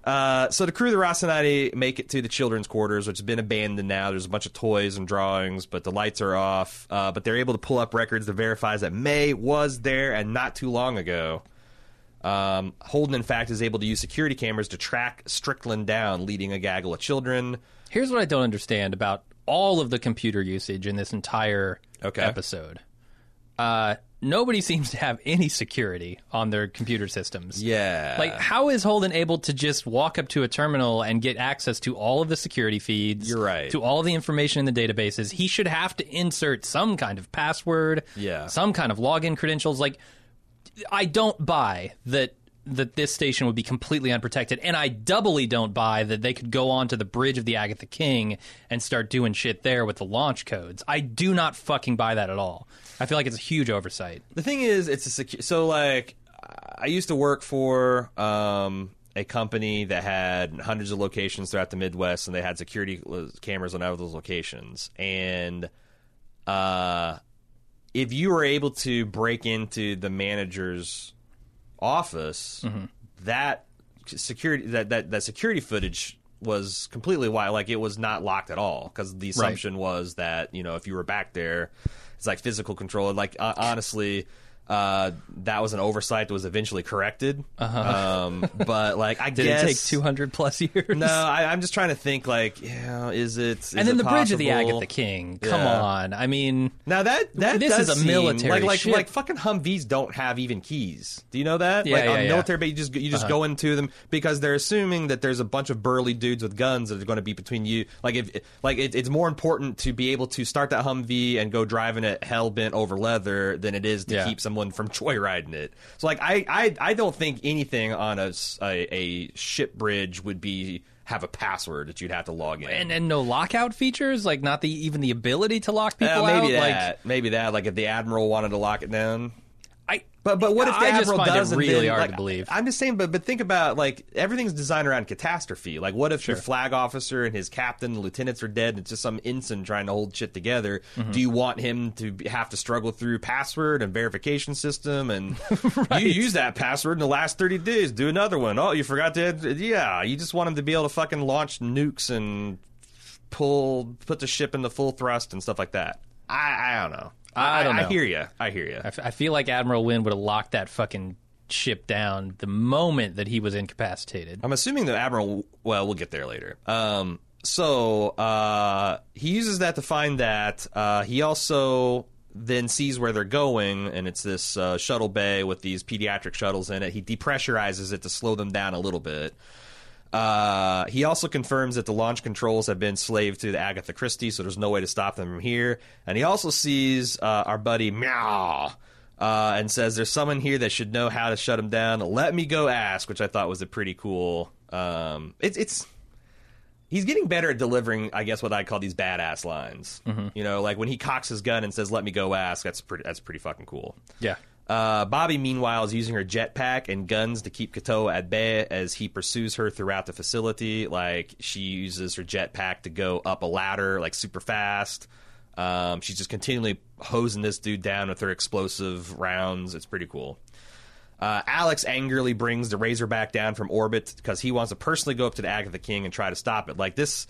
Uh, so the crew of the Rocinante make it to the children's quarters, which has been abandoned now. There's a bunch of toys and drawings, but the lights are off. Uh, but they're able to pull up records that verifies that May was there and not too long ago. Um, Holden, in fact, is able to use security cameras to track Strickland down, leading a gaggle of children. Here's what I don't understand about all of the computer usage in this entire Okay. episode. Uh, nobody seems to have any security on their computer systems. Yeah. Like, how is Holden able to just walk up to a terminal and get access to all of the security feeds? You're right. To all of the information in the databases. He should have to insert some kind of password, Yeah. some kind of login credentials. Like, I don't buy that that this station would be completely unprotected, and I doubly don't buy that they could go onto the bridge of the Agatha King and start doing shit there with the launch codes. I do not fucking buy that at all. I feel like it's a huge oversight. The thing is, it's a secu- so like I used to work for um, a company that had hundreds of locations throughout the Midwest, and they had security cameras on all those locations. And uh, if you were able to break into the manager's office, that security that, that that security footage was completely wild. Like it was not locked at all because the assumption was that you know if you were back there, it's like physical control. Like uh, honestly. Uh, that was an oversight that was eventually corrected. Um, but like, I Uh-huh. Did guess it take 200 plus years? No, I, I'm just trying to think. Like, yeah, is it? Is and then it the bridge of the possible? Agatha King. Come Yeah. on. I mean, Now that that This does is a military like like ship. like fucking Humvees don't have even keys. Do you know that? Yeah, like yeah, on yeah. military, but you just you just go into them because they're assuming that there's a bunch of burly dudes with guns that are going to be between you. Like if like it, it's more important to be able to start that Humvee and go driving it hell bent over leather than it is to keep someone from joyriding it. So like I I, I don't think anything on a a ship bridge would be have a password that you'd have to log in. and and no lockout features, like not the even the ability to lock people Uh, maybe out. that. maybe that. Like if the admiral wanted to lock it down. But but what if the I just admiral find doesn't? it really then, hard like, to believe. I'm just saying, but but think about like everything's designed around catastrophe. Like what if your flag officer and his captain, and lieutenants are dead, and it's just some ensign trying to hold shit together? Mm-hmm. Do you want him to have to struggle through password and verification system? And you use that password in the last 30 days. Do another one. Oh, you forgot to. Yeah, you just want him to be able to fucking launch nukes and pull put the ship into full thrust and stuff like that. I I don't know. I don't I hear you. I hear you. I, f- I feel like Admiral Nguyen would have locked that fucking ship down the moment that he was incapacitated. I'm assuming the admiral. Well, we'll get there later. Um, so uh, he uses that to find that. Uh, he also then sees where they're going, and it's this uh, shuttle bay with these pediatric shuttles in it. He depressurizes it to slow them down a little bit. Uh, he also confirms that the launch controls have been slaved to the Agatha Christie, so there's no way to stop them from here. And he also sees uh, our buddy Mao. Uh, and says there's someone here that should know how to shut him down. Let me go ask, which I thought was a pretty cool. Um, it's it's he's getting better at delivering, I guess, what I call these badass lines. You know, like when he cocks his gun and says, "Let me go ask." That's pretty. That's pretty fucking cool. Yeah. Uh, Bobby, meanwhile, is using her jetpack and guns to keep Katoa at bay as he pursues her throughout the facility. Like she uses her jetpack to go up a ladder, like super fast. Um, she's just continually hosing this dude down with her explosive rounds. It's pretty cool. Uh, Alex angrily brings the Razorback down from orbit because he wants to personally go up to the Agatha King and try to stop it. Like this,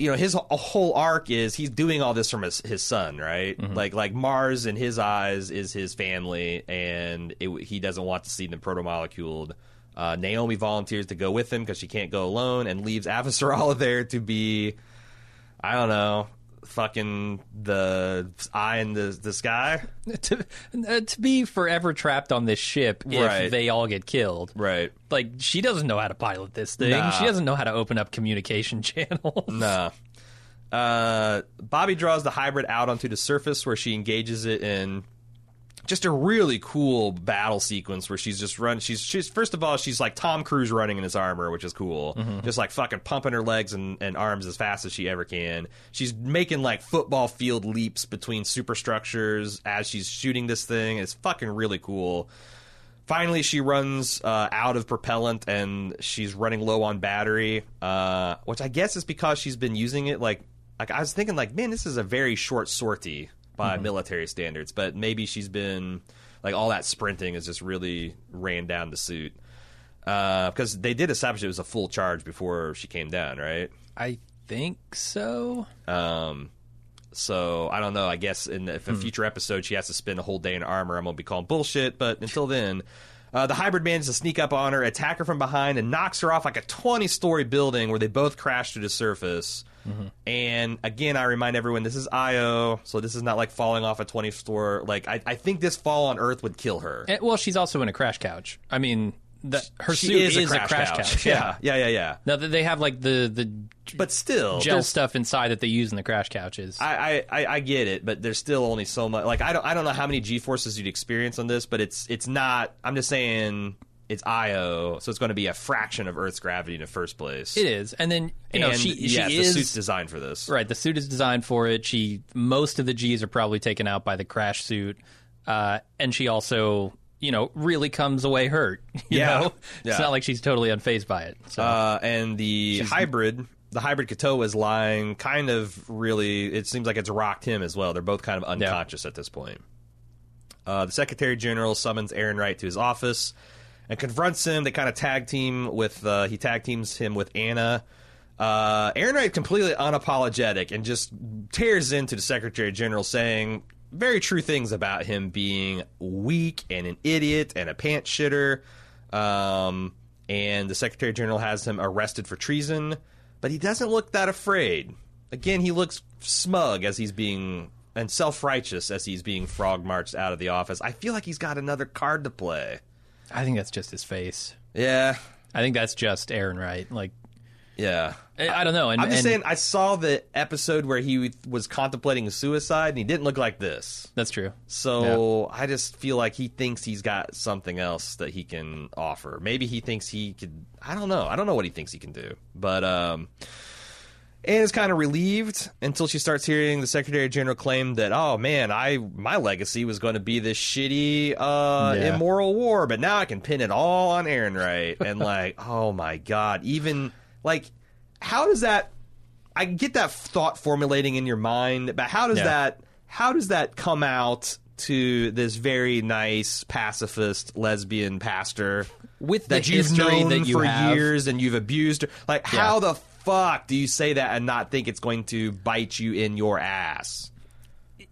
you know, his wh- whole arc is he's doing all this from his, his son, right? Like like Mars in his eyes is his family, and it, he doesn't want to see them protomoleculed. Uh, Naomi volunteers to go with him because she can't go alone, and leaves Avasarala there to be, I don't know, fucking the eye in the the sky. to, uh, to be forever trapped on this ship if Right. they all get killed. Right. Like she doesn't know how to pilot this thing. Nah. She doesn't know how to open up communication channels. Nah. Uh, Bobby draws the hybrid out onto the surface where she engages it in just a really cool battle sequence where she's just run. She's she's first of all she's like Tom Cruise running in his armor, which is cool. Just like fucking pumping her legs and, and arms as fast as she ever can. She's making like football field leaps between superstructures as she's shooting this thing. It's fucking really cool. Finally, she runs uh, out of propellant and she's running low on battery, uh, which I guess is because she's been using it. Like, like I was thinking, like, man, this is a very short sortie by military standards, but maybe she's been like all that sprinting has just really ran down the suit because they did establish it was a full charge before she came down, right? I think so. Um, so I don't know. I guess in if a future episode she has to spend a whole day in armor, I'm gonna be calling bullshit. But until then, uh, the hybrid manages to sneak up on her, attack her from behind, and knocks her off like a 20 story building where they both crash to the surface. And again, I remind everyone this is Io, so this is not like falling off a 20 store. Like, I, I think this fall on Earth would kill her. Eh, well, she's also in a crash couch. I mean, the, her she suit is, is, a crash, couch. Yeah, yeah, yeah, yeah. Now that they have like the the But still, gel stuff inside that they use in the crash couches. I, I, I- I get it, but there's still only so much. Like I don't I don't know how many G forces you'd experience on this, but it's it's not. I'm just saying it's Io, so it's going to be a fraction of Earth's gravity in the first place. it is, and then you know and she yeah, she the is suit's designed for this. right. The suit is designed for it. She most of the G's are probably taken out by the crash suit, uh, and she also you know really comes away hurt. You Yeah. know? Yeah. it's not like she's totally unfazed by it. So Uh, and the hybrid, the hybrid Katoa is lying kind of really. It seems like it's rocked him as well. They're both kind of unconscious at this point. Uh, the Secretary General summons Errinwright to his office and confronts him. They kind of tag team with. Uh, he tag teams him with Anna. Uh, Errinwright completely unapologetic and just tears into the Secretary General, saying very true things about him being weak and an idiot and a pant shitter. Um, and the Secretary General has him arrested for treason, but he doesn't look that afraid. Again, he looks smug as he's being and self righteous as he's being frog marched out of the office. I feel like he's got another card to play. I think that's just his face. Yeah, I think that's just Errinwright. Like yeah. I, I don't know. And, I'm just and saying, I saw the episode where he was contemplating suicide, and he didn't look like this. that's true. So I just feel like he thinks he's got something else that he can offer. Maybe he thinks he could. I don't know. I don't know what he thinks he can do. But um, Anna's kind of relieved until she starts hearing the Secretary General claim that, oh man, I my legacy was going to be this shitty, uh, Yeah. immoral war, but now I can pin it all on Errinwright. And like, oh my god, even like, how does that? I get that thought formulating in your mind, but how does Yeah. that? How does that come out to this very nice pacifist lesbian pastor With the that you've history known that you for have, years and you've abused her? Like, how the fuck do you say that and not think it's going to bite you in your ass?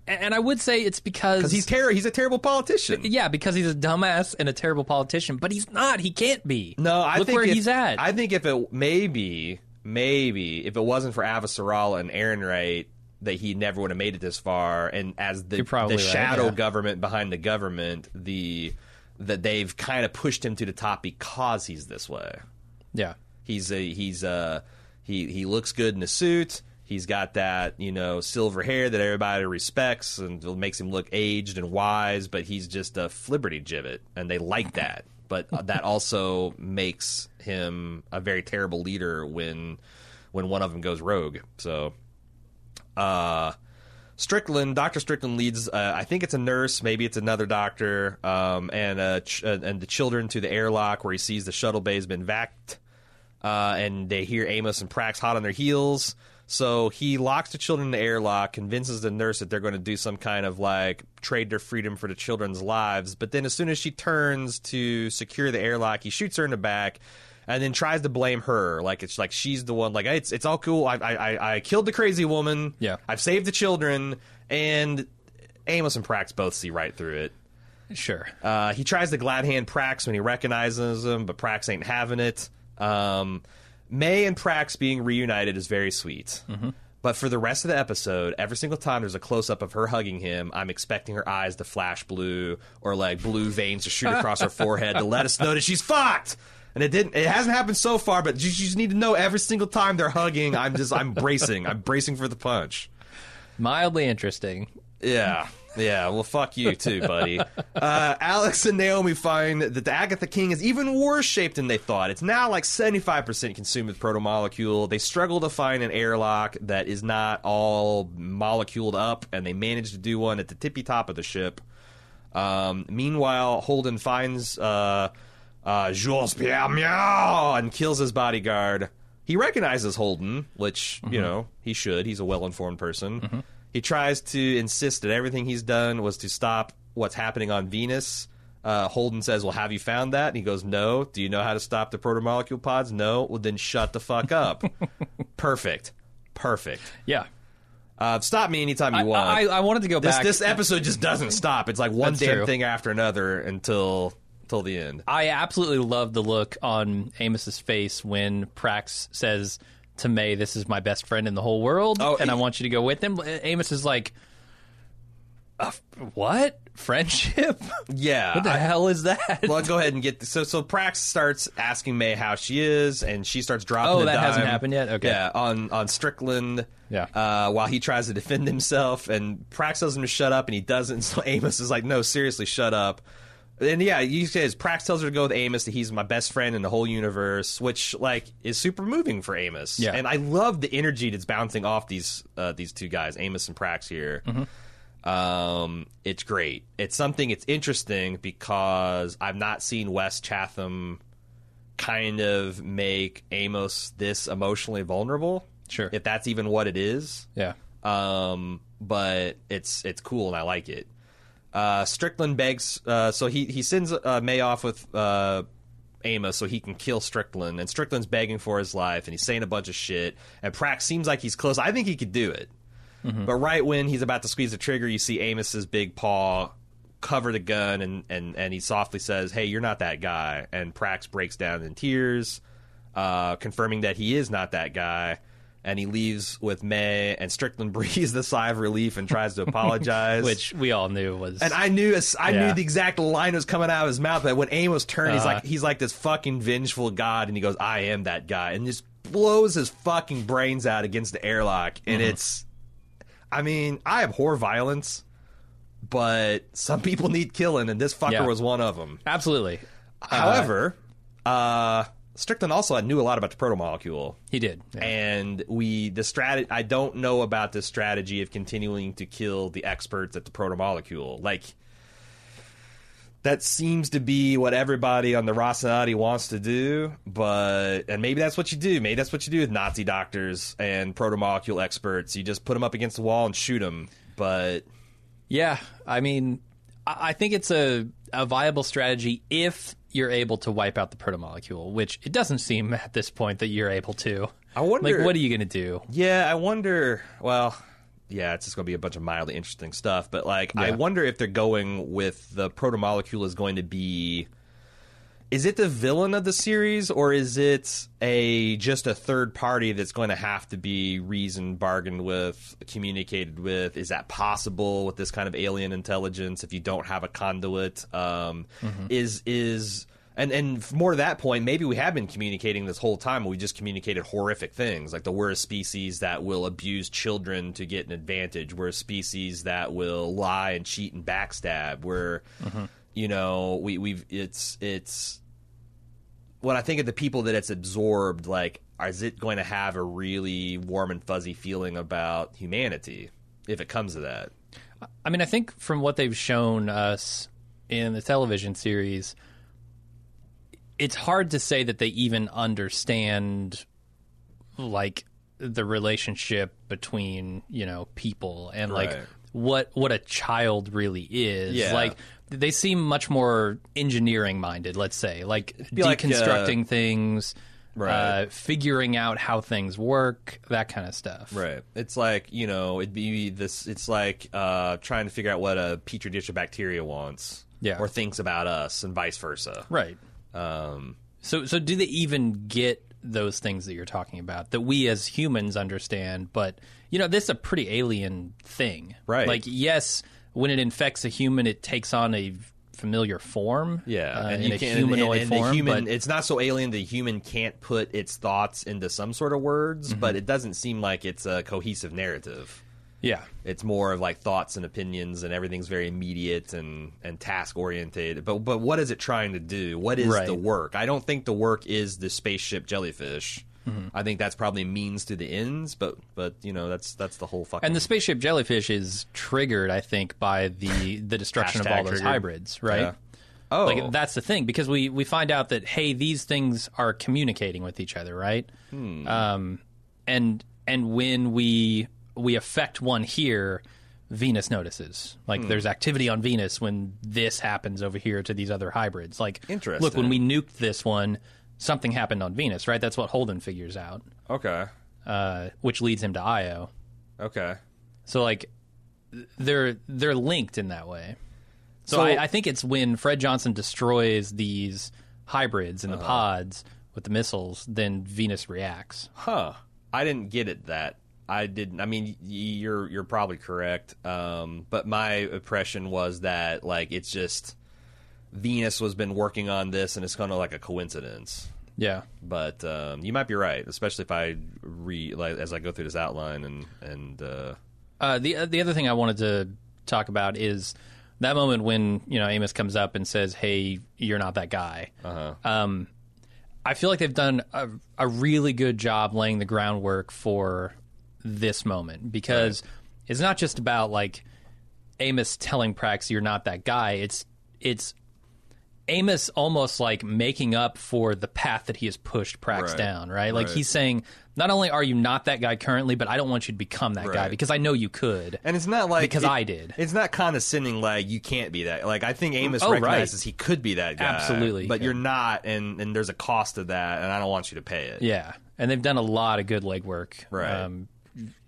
and I would say it's because Because he's ter- he's a terrible politician. yeah, because he's a dumbass and a terrible politician, but he's not. He can't be. No, I look think where if- he's at. I think if it maybe maybe if it wasn't for Avasarala and Errinwright, that he never would have made it this far. And as the You're probably the right, shadow yeah. government behind the government, the that they've kind of pushed him to the top because he's this way. yeah, He's a he's a he he looks good in a suit. He's got that you know silver hair that everybody respects and makes him look aged and wise. But he's just a flibberty gibbet, and they like that. But that also makes him a very terrible leader when when one of them goes rogue. So, uh, Strickland, Doctor Strickland leads. Uh, I think it's a nurse, maybe it's another doctor, um, and uh, ch- uh, and the children to the airlock where he sees the shuttle bay has been vacked, uh, and they hear Amos and Prax hot on their heels. So he locks the children in the airlock, convinces the nurse that they're going to do some kind of like trade their freedom for the children's lives. But then, as soon as she turns to secure the airlock, he shoots her in the back and then tries to blame her like it's like she's the one like "Hey, it's it's all cool I I I- I killed the crazy woman Yeah. I've saved the children and Amos and Prax both see right through it sure. uh, he tries to glad hand Prax when he recognizes him but Prax ain't having it um, May and Prax being reunited is very sweet but for the rest of the episode, every single time there's a close up of her hugging him, I'm expecting her eyes to flash blue or like blue veins to shoot across her forehead to let us know that she's fucked. And it didn't. It hasn't happened so far, but you, you just need to know every single time they're hugging, I'm just I'm bracing. I'm bracing for the punch. Mildly interesting. Yeah. Yeah, well, fuck you too, buddy. Uh, Alex and Naomi find that the Agatha King is even worse shaped than they thought. It's now like 75% consumed with protomolecule. They struggle to find an airlock that is not all moleculed up, and they manage to do one at the tippy top of the ship. Um, meanwhile, Holden finds uh, uh, Jules Pierre Mao and kills his bodyguard. He recognizes Holden, which, you know, he should. He's a well informed person. He tries to insist that everything he's done was to stop what's happening on Venus. Uh, Holden says, Well, have you found that? And he goes, No. Do you know how to stop the protomolecule pods? No. Well, then shut the fuck up. Perfect. Perfect. Yeah. Uh, stop me anytime you I, want. I, I wanted to go This back. this episode just doesn't stop. It's like one That's damn true. thing after another until till the end. I absolutely love the look on Amos's face when Prax says, to May, "This is my best friend in the whole world, Oh, and I want you to go with him." Amos is like, uh, "What friendship? Yeah. what the I- hell is that?" well, go ahead and get so so. Prax starts asking May how she is, and she starts dropping. Oh, that hasn't happened yet? Okay. Yeah, on on Strickland. Yeah. Uh, while he tries to defend himself, and Prax tells him to shut up, and he doesn't. So Amos is like, "No, seriously, shut up." And yeah, you says Prax tells her to go with Amos. That he's my best friend in the whole universe, which like is super moving for Amos. Yeah. And I love the energy that's bouncing off these uh, these two guys, Amos and Prax here. Um, it's great. It's something. It's interesting because I've not seen Wes Chatham kind of make Amos this emotionally vulnerable. Sure. if that's even what it is. yeah, Um, but it's it's cool and I like it. Uh, Strickland begs, uh, so he he sends uh, May off with uh, Amos so he can kill Strickland, and Strickland's begging for his life, and he's saying a bunch of shit. And Prax seems like he's close. I think he could do it, but right when he's about to squeeze the trigger, you see Amos's big paw cover the gun, and and and he softly says, "Hey, you're not that guy." And Prax breaks down in tears, uh, confirming that he is not that guy. And he leaves with May, and Strickland breathes the sigh of relief and tries to apologize. which we all knew was. And I knew I Yeah. knew the exact line was coming out of his mouth. But when Amos turned, he's Uh-huh. like he's like this fucking vengeful god, and he goes, "I am that guy," and just blows his fucking brains out against the airlock. And Mm-hmm. it's, I mean, I abhor violence, but some people need killing, and this fucker Yeah. was one of them. absolutely, However, uh, Strickland also knew a lot about the protomolecule. he did. Yeah. And we the strat I don't know about the strategy of continuing to kill the experts at the protomolecule. Like that seems to be what everybody on the Rocinante wants to do, but and maybe that's what you do. Maybe that's what you do with Nazi doctors and protomolecule experts. You just put them up against the wall and shoot them. But Yeah, I mean, I I think it's a, a viable strategy if you're able to wipe out the protomolecule, which it doesn't seem at this point that you're able to. I wonder- like, what are you going to do? Yeah, I wonder. Well, yeah, it's just going to be a bunch of mildly interesting stuff. But like, I wonder if they're going with the protomolecule is going to be. Is it the villain of the series, or is it a just a third party that's going to have to be reasoned, bargained with, communicated with? Is that possible with this kind of alien intelligence? If you don't have a conduit, um, is is and and more to that point, maybe we have been communicating this whole time. We just communicated horrific things, like the we're a species that will abuse children to get an advantage. We're a species that will lie and cheat and backstab. We're, you know, we we've it's it's when I think of the people that it's absorbed, like, is it going to have a really warm and fuzzy feeling about humanity if it comes to that? I mean, I think from what they've shown us in the television series, it's hard to say that they even understand like the relationship between you know people and like Right. What what a child really is. Yeah. Like they seem much more engineering minded. Let's say like be like, uh, deconstructing things. Right. Uh, figuring out how things work, that kind of stuff. Right. It's like you know, it'd be this. It's like uh, trying to figure out what a petri dish of bacteria wants, Yeah. or thinks about us, and vice versa. Right. Um, So, so do they even get those things that you're talking about that we as humans understand? But you know, this is a pretty alien thing, Right. Like, yes, when it infects a human, it takes on a familiar form, yeah, uh, and in a can, humanoid and, and form. human. but it's not so alien. The human can't put its thoughts into some sort of words, Mm-hmm. but it doesn't seem like it's a cohesive narrative. Yeah, It's more of like thoughts and opinions, and everything's very immediate and, and task oriented. But but what is it trying to do? What is Right. the work? I don't think the work is the spaceship jellyfish. Mm-hmm. I think that's probably means to the ends. But but you know that's that's the whole fucking. and the spaceship jellyfish is triggered, I think, by the the destruction of all those triggered. hybrids, right? Yeah. oh Like that's the thing because we we find out that hey these things are communicating with each other right Hmm. um and and when we we affect one here Venus notices like Hmm. there's activity on Venus when this happens over here to these other hybrids like Interesting. look when we nuked this one something happened on Venus right that's what Holden figures out okay uh which leads him to Io okay. so like they're they're linked in that way. So, So- I, I think it's when Fred Johnson destroys these hybrids Uh-huh. in the pods with the missiles, then Venus reacts. Huh. I didn't get it that I didn't. I mean, you're you're probably correct. Um, but my impression was that like it's just Venus was been working on this, and it's kind of like a coincidence. Yeah. But um, you might be right, especially if I re like as I go through this outline and and uh, Uh, the the other thing I wanted to talk about is that moment when you know Amos comes up and says, "Hey, you're not that guy." uh-huh. Um, I feel like they've done a, a really good job laying the groundwork for this moment because it's not just about like Amos telling Prax you're not that guy. It's it's Amos almost like making up for the path that he has pushed Prax Right. down, right? Like Right. he's saying, not only are you not that guy currently, but I don't want you to become that guy because I know you could. And it's not like Because it- I did. It's not condescending like you can't be that. Like I think Amos Oh, right. recognizes he could be that guy. Absolutely. But you're not and and there's a cost to that and I don't want you to pay it. Yeah, and they've done a lot of good legwork, Right. Um,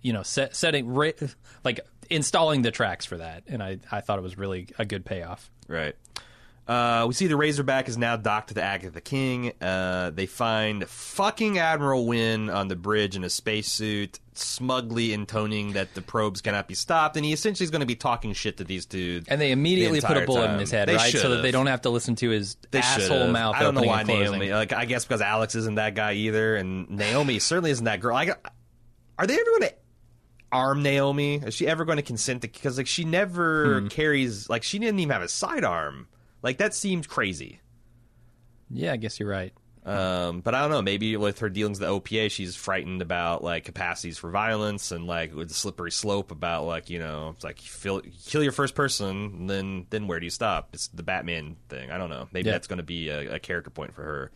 you know, set, setting like installing the tracks for that, and I I thought it was really a good payoff. Right. Uh, we see the Razorback is now docked to the Agatha King. Uh, they find fucking Admiral Nguyen on the bridge in a spacesuit, smugly intoning that the probes cannot be stopped, and he essentially is going to be talking shit to these dudes. And they immediately the put a bullet in his head, They right, so that they don't have to listen to his They asshole should've. mouth. I don't know why. Naomi. Like, I guess because Alex isn't that guy either, and Naomi certainly isn't that girl. Like, are they ever going to arm Naomi? Is she ever going to consent to? Because like she never carries. Like she didn't even have a sidearm. Like that seems crazy. Yeah, I guess you're right. Um, but I don't know. Maybe with her dealings with the OPA, she's frightened about like capacities for violence and like with the slippery slope about like you know it's like you feel, you kill your first person, and then then where do you stop? It's the Batman thing. I don't know. Maybe Yeah. that's going to be a, a character point for her.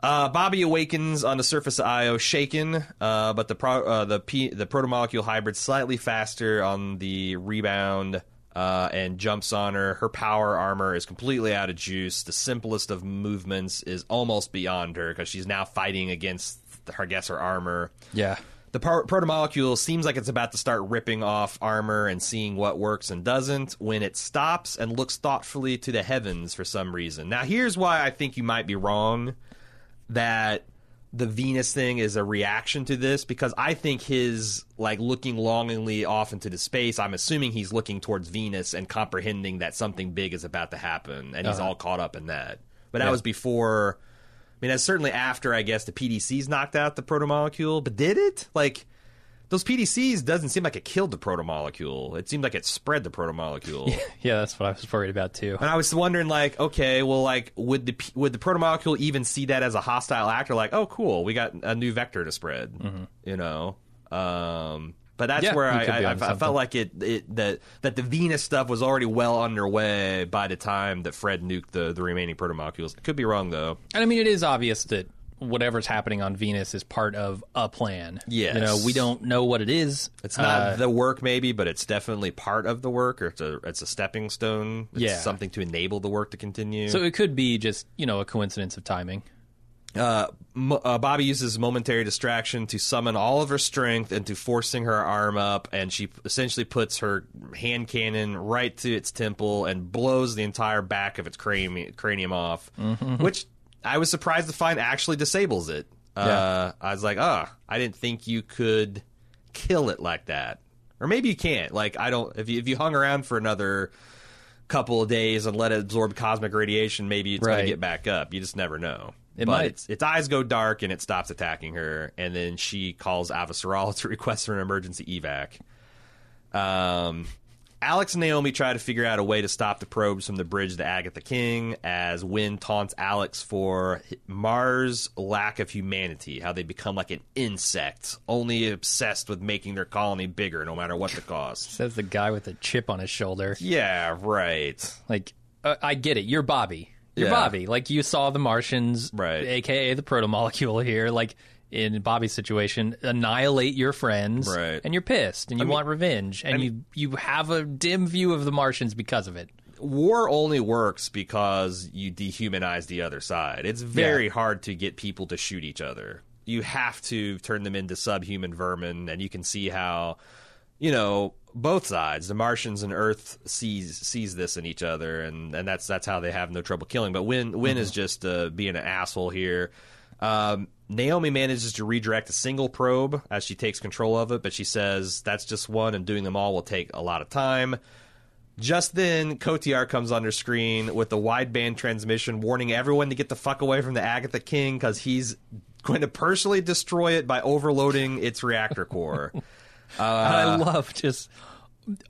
Uh, Bobby awakens on the surface of Io, shaken, uh, but the pro, uh, the P, the protomolecule hybrid slightly faster on the rebound uh, and jumps on her. Her power armor is completely out of juice. The simplest of movements is almost beyond her because she's now fighting against her, I guess, her armor. Yeah, The pro- protomolecule seems like it's about to start ripping off armor and seeing what works and doesn't when it stops and looks thoughtfully to the heavens for some reason. Now, here's why I think you might be wrong that the Venus thing is a reaction to this because I think his like looking longingly off into the space, I'm assuming he's looking towards Venus and comprehending that something big is about to happen and he's Uh-huh. all caught up in that. But that Yeah. was before I mean, that's certainly after I guess the PDCs knocked out the proto molecule. but did it? Like those PDCs doesn't seem like it killed the protomolecule. It seemed like it spread the protomolecule. yeah, yeah, that's what I was worried about too. And I was wondering, like, okay, well, like, would the would the protomolecule even see that as a hostile actor? like, oh, cool, we got a new vector to spread, you know? Um, but that's Yeah, where I, I, I, onto I something. felt like it, it that that the Venus stuff was already well underway by the time that Fred nuked the the remaining protomolecules. I could be wrong though. And I mean, it is obvious that whatever's happening on Venus is part of a plan. Yes. you know, we don't know what it is. It's not Uh, the work, maybe, but it's definitely part of the work, or it's a it's a stepping stone. It's Yeah. something to enable the work to continue. so it could be just you know a coincidence of timing. Uh, uh, Bobby uses momentary distraction to summon all of her strength into forcing her arm up, and she essentially puts her hand cannon right to its temple and blows the entire back of its cranium, cranium off, which I was surprised to find actually disables it. Uh, I was like, oh, I didn't think you could kill it like that. Or maybe you can't. Like, I don't, if you, if you hung around for another couple of days and let it absorb cosmic radiation, maybe it's going to get back up. You just never know. It but might. Its, its eyes go dark and it stops attacking her, and then she calls Avasarala to request for an emergency evac. Um, Alex and Naomi try to figure out a way to stop the probes from the bridge to Agatha King as Nguyen taunts Alex for Mars' lack of humanity, how they become like an insect, only obsessed with making their colony bigger no matter what the cost. Says the guy with a chip on his shoulder. yeah, right. Like, uh, I get it. You're Bobby. You're Yeah. Bobby. Like you saw the Martians, Right. AKA the protomolecule here. Like in Bobby's situation, annihilate your friends, Right. And you're pissed and you mean- want revenge, and you you have a dim view of the Martians because of it. war only works because you dehumanize the other side. It's very Yeah. hard to get people to shoot each other. You have to turn them into subhuman vermin, and you can see how, you know, both sides, the Martians and Earth, sees sees this in each other, and, and that's that's how they have no trouble killing. But Nguyen Nguyen is just uh, being an asshole here. Um, Naomi manages to redirect a single probe as she takes control of it, but she says that's just one, and doing them all will take a lot of time. Just then, Cotyar comes on her screen with a wideband transmission warning everyone to get the fuck away from the Agatha King because he's going to personally destroy it by overloading its reactor core. I love just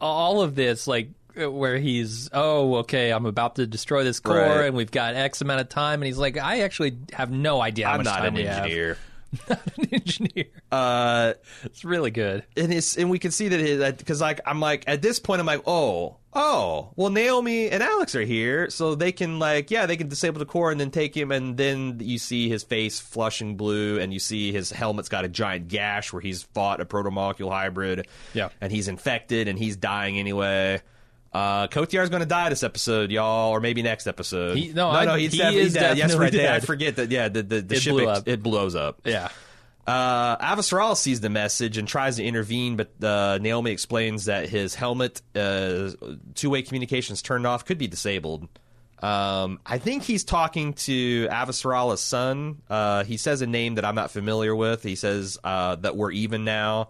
all of this, like where he's, oh, okay, I'm about to destroy this core, Right. and we've got X amount of time, and he's like, I actually have no idea how I'm much not time an we have. engineer. Not an engineer. Uh, It's really good. and it's and we can see that because like I'm like at this point I'm like oh oh well Naomi and Alex are here so they can like yeah they can disable the core and then take him and then you see his face flushing blue and you see his helmet's got a giant gash where he's fought a protomolecule hybrid Yeah. and he's infected and he's dying anyway. Uh, is going to die this episode, y'all, or maybe next episode. He- no, no, I- no, he's he definitely is dead. Yes, definitely right. there. I forget that. Yeah, the the, the It ship blew ex- it blows up. Yeah. Uh, sees the message and tries to intervene, but uh, Naomi explains that his helmet, uh, two-way communications turned off, could be disabled. Um, I think he's talking to Avasarala's son. Uh, he says a name that I'm not familiar with. He says uh, that we're even now,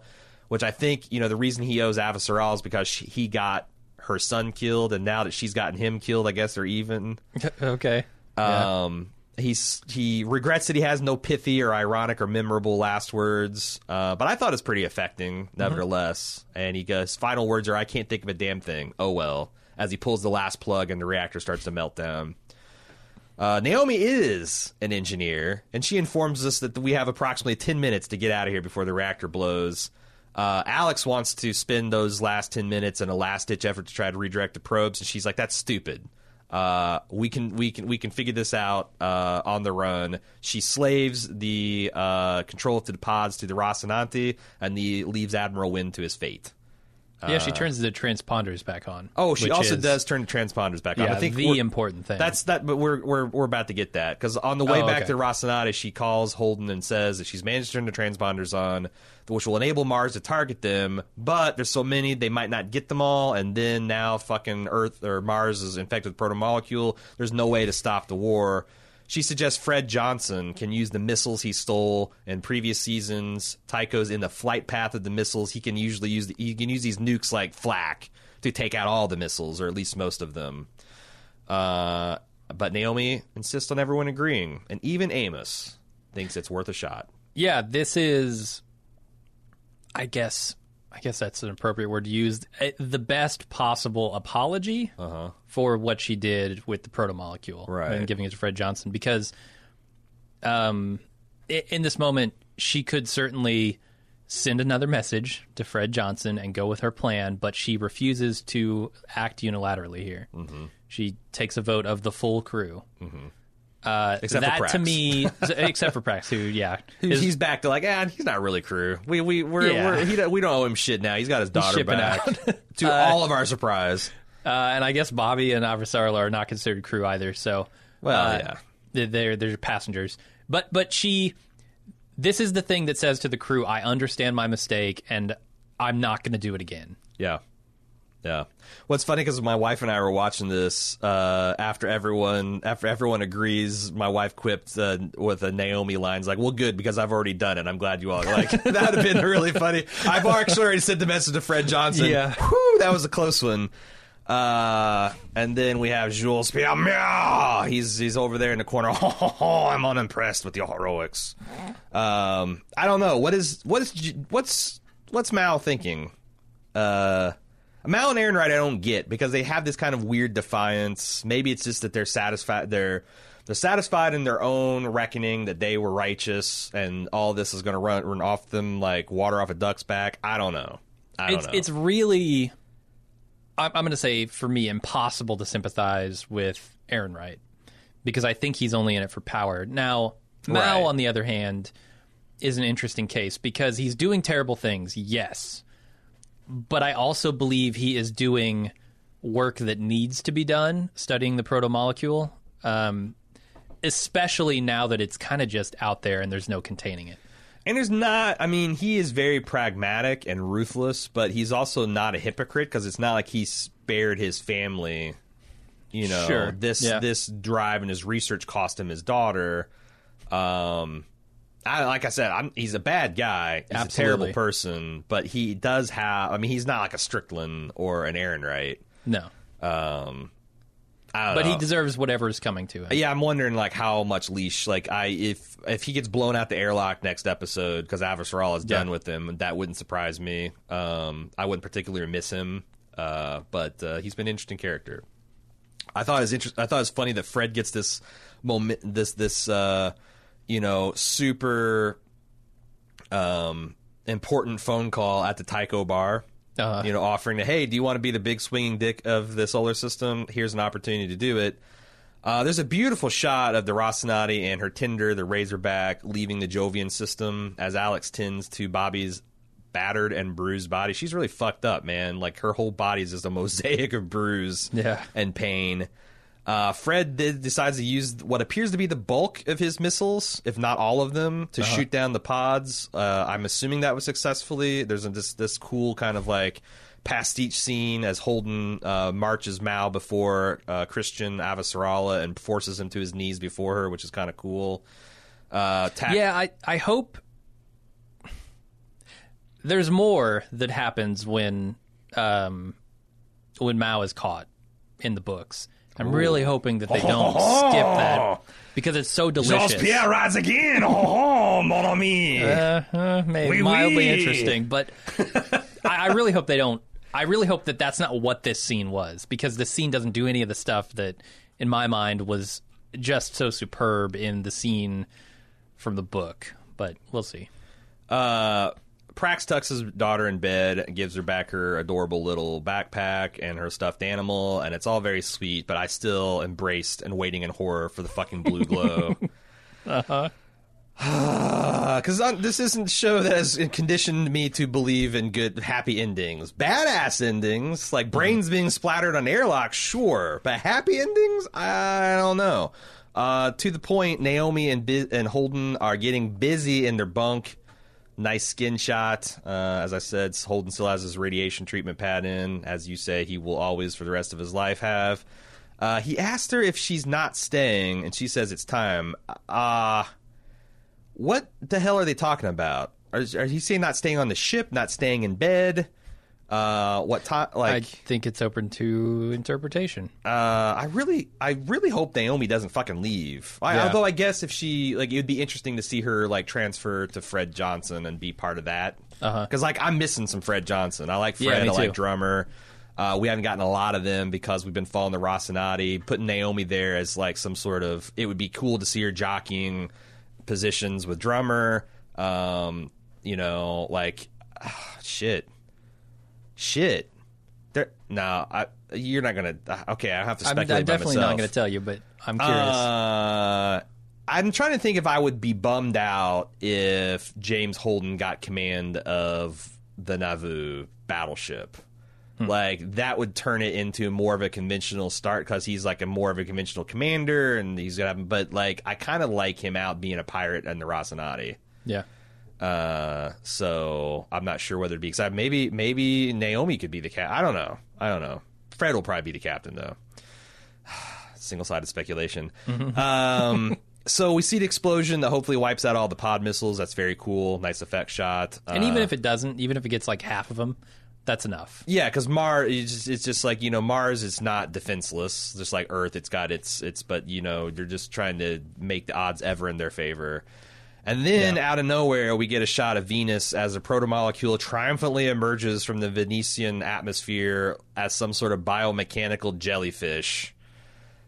which I think you know the reason he owes Avasarala is because she, he got her son killed, and now that she's gotten him killed, I guess they're even. okay. Yeah. Um, he's he regrets that he has no pithy or ironic or memorable last words. Uh, but I thought it's pretty affecting, nevertheless. And he goes, final words are, "I can't think of a damn thing." Oh well. As he pulls the last plug and the reactor starts to melt down. Uh, Naomi is an engineer, and she informs us that we have approximately 10 minutes to get out of here before the reactor blows. Uh, Alex wants to spend those last 10 minutes in a last ditch effort to try to redirect the probes, and she's like, that's stupid. Uh, we can we can we can figure this out uh, on the run. She slaves the uh, control to the pods to the Rocinante, and the leaves Admiral Nguyen to his fate. Yeah, she uh, turns the transponders back on. Oh, she which also is, does turn the transponders back on. Yeah, I think the we're- important thing. That's that, but we're we're we're about to get that because on the way Oh, back okay. to Rocinante, she calls Holden and says that she's managed to turn the transponders on, which will enable Mars to target them. But there's so many they might not get them all, and then now fucking Earth or Mars is infected with proto molecule. There's no way to stop the war. She suggests Fred Johnson can use the missiles he stole in previous seasons. Tycho's in the flight path of the missiles. He can usually use the, he can use these nukes like flak to take out all the missiles, or at least most of them. Uh, but Naomi insists on everyone agreeing, and even Amos thinks it's worth a shot. yeah, this is, I guess, I guess that's an appropriate word to use. eh, The best possible apology for what she did with the protomolecule, Right. And giving it to Fred Johnson because, um, in this moment, she could certainly send another message to Fred Johnson and go with her plan, but she refuses to act unilaterally here. Mm-hmm. She takes a vote of the full crew. Uh, Except for that to Prax. me, except for Prax, who, yeah, is- he's back to like, ah, he's not really crew. We we we're, Yeah. we're he don't, we don't owe him shit now. He's got his daughter back. to all of our surprise. Uh, and I guess Bobby and Avasarala are not considered crew either. So, Well, uh, yeah. they're, they're they're passengers. But but she, this is the thing that says to the crew, I understand my mistake, and I'm not going to do it again. Yeah. Yeah. What's funny because my wife and I were watching this uh, after everyone after everyone agrees. My wife quipped uh, with a Naomi lines like, "Well, good because I've already done it. I'm glad you all like that. Would have been really funny. I've actually already sent the message to Fred Johnson. Yeah. Whew, that was a close one. Uh, and then we have Jules Pierre. Mao. He's he's over there in the corner. I'm unimpressed with your heroics. Um, I don't know what is what is what's what's Mal thinking. Uh, Mal and Errinwright, I don't get because they have this kind of weird defiance. Maybe it's just that they're satisfied. They're they're satisfied in their own reckoning that they were righteous, and all this is going to run run off them like water off a duck's back. I don't know. I don't It's know. it's really, I'm, I'm going to say for me, impossible to sympathize with Errinwright because I think he's only in it for power. Now, Mal, Right. on the other hand, is an interesting case because he's doing terrible things. Yes, but I also believe he is doing work that needs to be done, studying the protomolecule, um, especially now that it's kind of just out there and there's no containing it. And there's not, I mean, he is very pragmatic and ruthless, but he's also not a hypocrite because it's not like he spared his family. You know, Sure, this yeah. this drive and his research cost him his daughter. Um, I, like I said, I'm, he's a bad guy. He's a terrible person, but he does have. I mean, he's not like a Strickland or an Errinwright. No, Um, I don't but know. he deserves whatever is coming to him. Yeah, I'm wondering like how much leash like I if if he gets blown out the airlock next episode because Avasarala is done Yeah. with him, that wouldn't surprise me. Um, I wouldn't particularly miss him, uh, but uh, he's been an interesting character. I thought it was interest- I thought it was funny that Fred gets this moment, this this uh, you know super um, important phone call at the Tycho bar. Uh, You know, offering to, hey, do you want to be the big swinging dick of the solar system? Here's an opportunity to do it. Uh, there's a beautiful shot of the Rocinante and her Tinder, the Razorback, leaving the Jovian system as Alex tends to Bobby's battered and bruised body. She's really fucked up, man. Like her whole body is just a mosaic of bruise Yeah. and pain. Uh, Fred did, decides to use what appears to be the bulk of his missiles, if not all of them, to shoot down the pods. Uh, I'm assuming that was successfully. There's a, this this cool kind of like pastiche scene as Holden uh, marches Mao before uh, Chrisjen Avasarala and forces him to his knees before her, which is kind of cool. Uh, yeah, I I hope there's more that happens when um when Mao is caught in the books. I'm really hoping that they don't skip that because it's so delicious. rides again. Oh, mon ami. Uh, uh, maybe Oui, mildly oui. interesting, but I, I really hope they don't. I really hope that that's not what this scene was because the scene doesn't do any of the stuff that, in my mind, was just so superb in the scene from the book. But we'll see. Uh, Prax tucks his daughter in bed, gives her back her adorable little backpack and her stuffed animal, and it's all very sweet. But I still embraced and waiting in horror for the fucking blue glow. Uh huh. Because this isn't a show that has conditioned me to believe in good, happy endings. Badass endings, like brains being splattered on airlocks, sure, but happy endings, I don't know. Uh, to the point, Naomi and Bu- and Holden are getting busy in their bunk. Nice skin shot. Uh, as I said, Holden still has his radiation treatment pad in. As you say, he will always, for the rest of his life, have. Uh, he asked her if she's not staying, and she says it's time. Uh, what the hell are they talking about? Are, are he saying not staying on the ship, not staying in bed? Uh, what time? I Like, think it's open to interpretation. uh, I really, I really hope Naomi doesn't fucking leave. I, Yeah. Although I guess if she, like, it would be interesting to see her like transfer to Fred Johnson and be part of that. Uh-huh. Because like I'm missing some Fred Johnson. I like Fred. Yeah, I like. Drummer. Uh, we haven't gotten a lot of them because we've been following the Rocinante. Putting Naomi there as like some sort of, it would be cool to see her jockeying positions with Drummer. Um, you know, like shit, shit. There, no, I, you're not gonna. Okay, I have to I'm, I'm by definitely not going to tell you, but I'm curious. Uh, I'm trying to think if I would be bummed out if James Holden got command of the Nauvoo battleship. Hmm. Like that would turn it into more of a conventional start because he's like a more of a conventional commander, and he's gonna. Have, but like, I kind of like him out being a pirate and the Rocinante. yeah. Uh, so I'm not sure whether to be excited. Maybe maybe Naomi could be the cat. I don't know. I don't know. Fred will probably be the captain though. Single sided speculation. Um, so we see the explosion that hopefully wipes out all the pod missiles. That's very cool. Nice effect shot. And Uh, even if it doesn't, even if it gets like half of them, that's enough. yeah, because Mars, it's just, it's just like you know, Mars is not defenseless, just like Earth. It's got its its, but you know, they're just trying to make the odds ever in their favor. And then Yeah. out of nowhere, we get a shot of Venus as a protomolecule triumphantly emerges from the Venetian atmosphere as some sort of biomechanical jellyfish.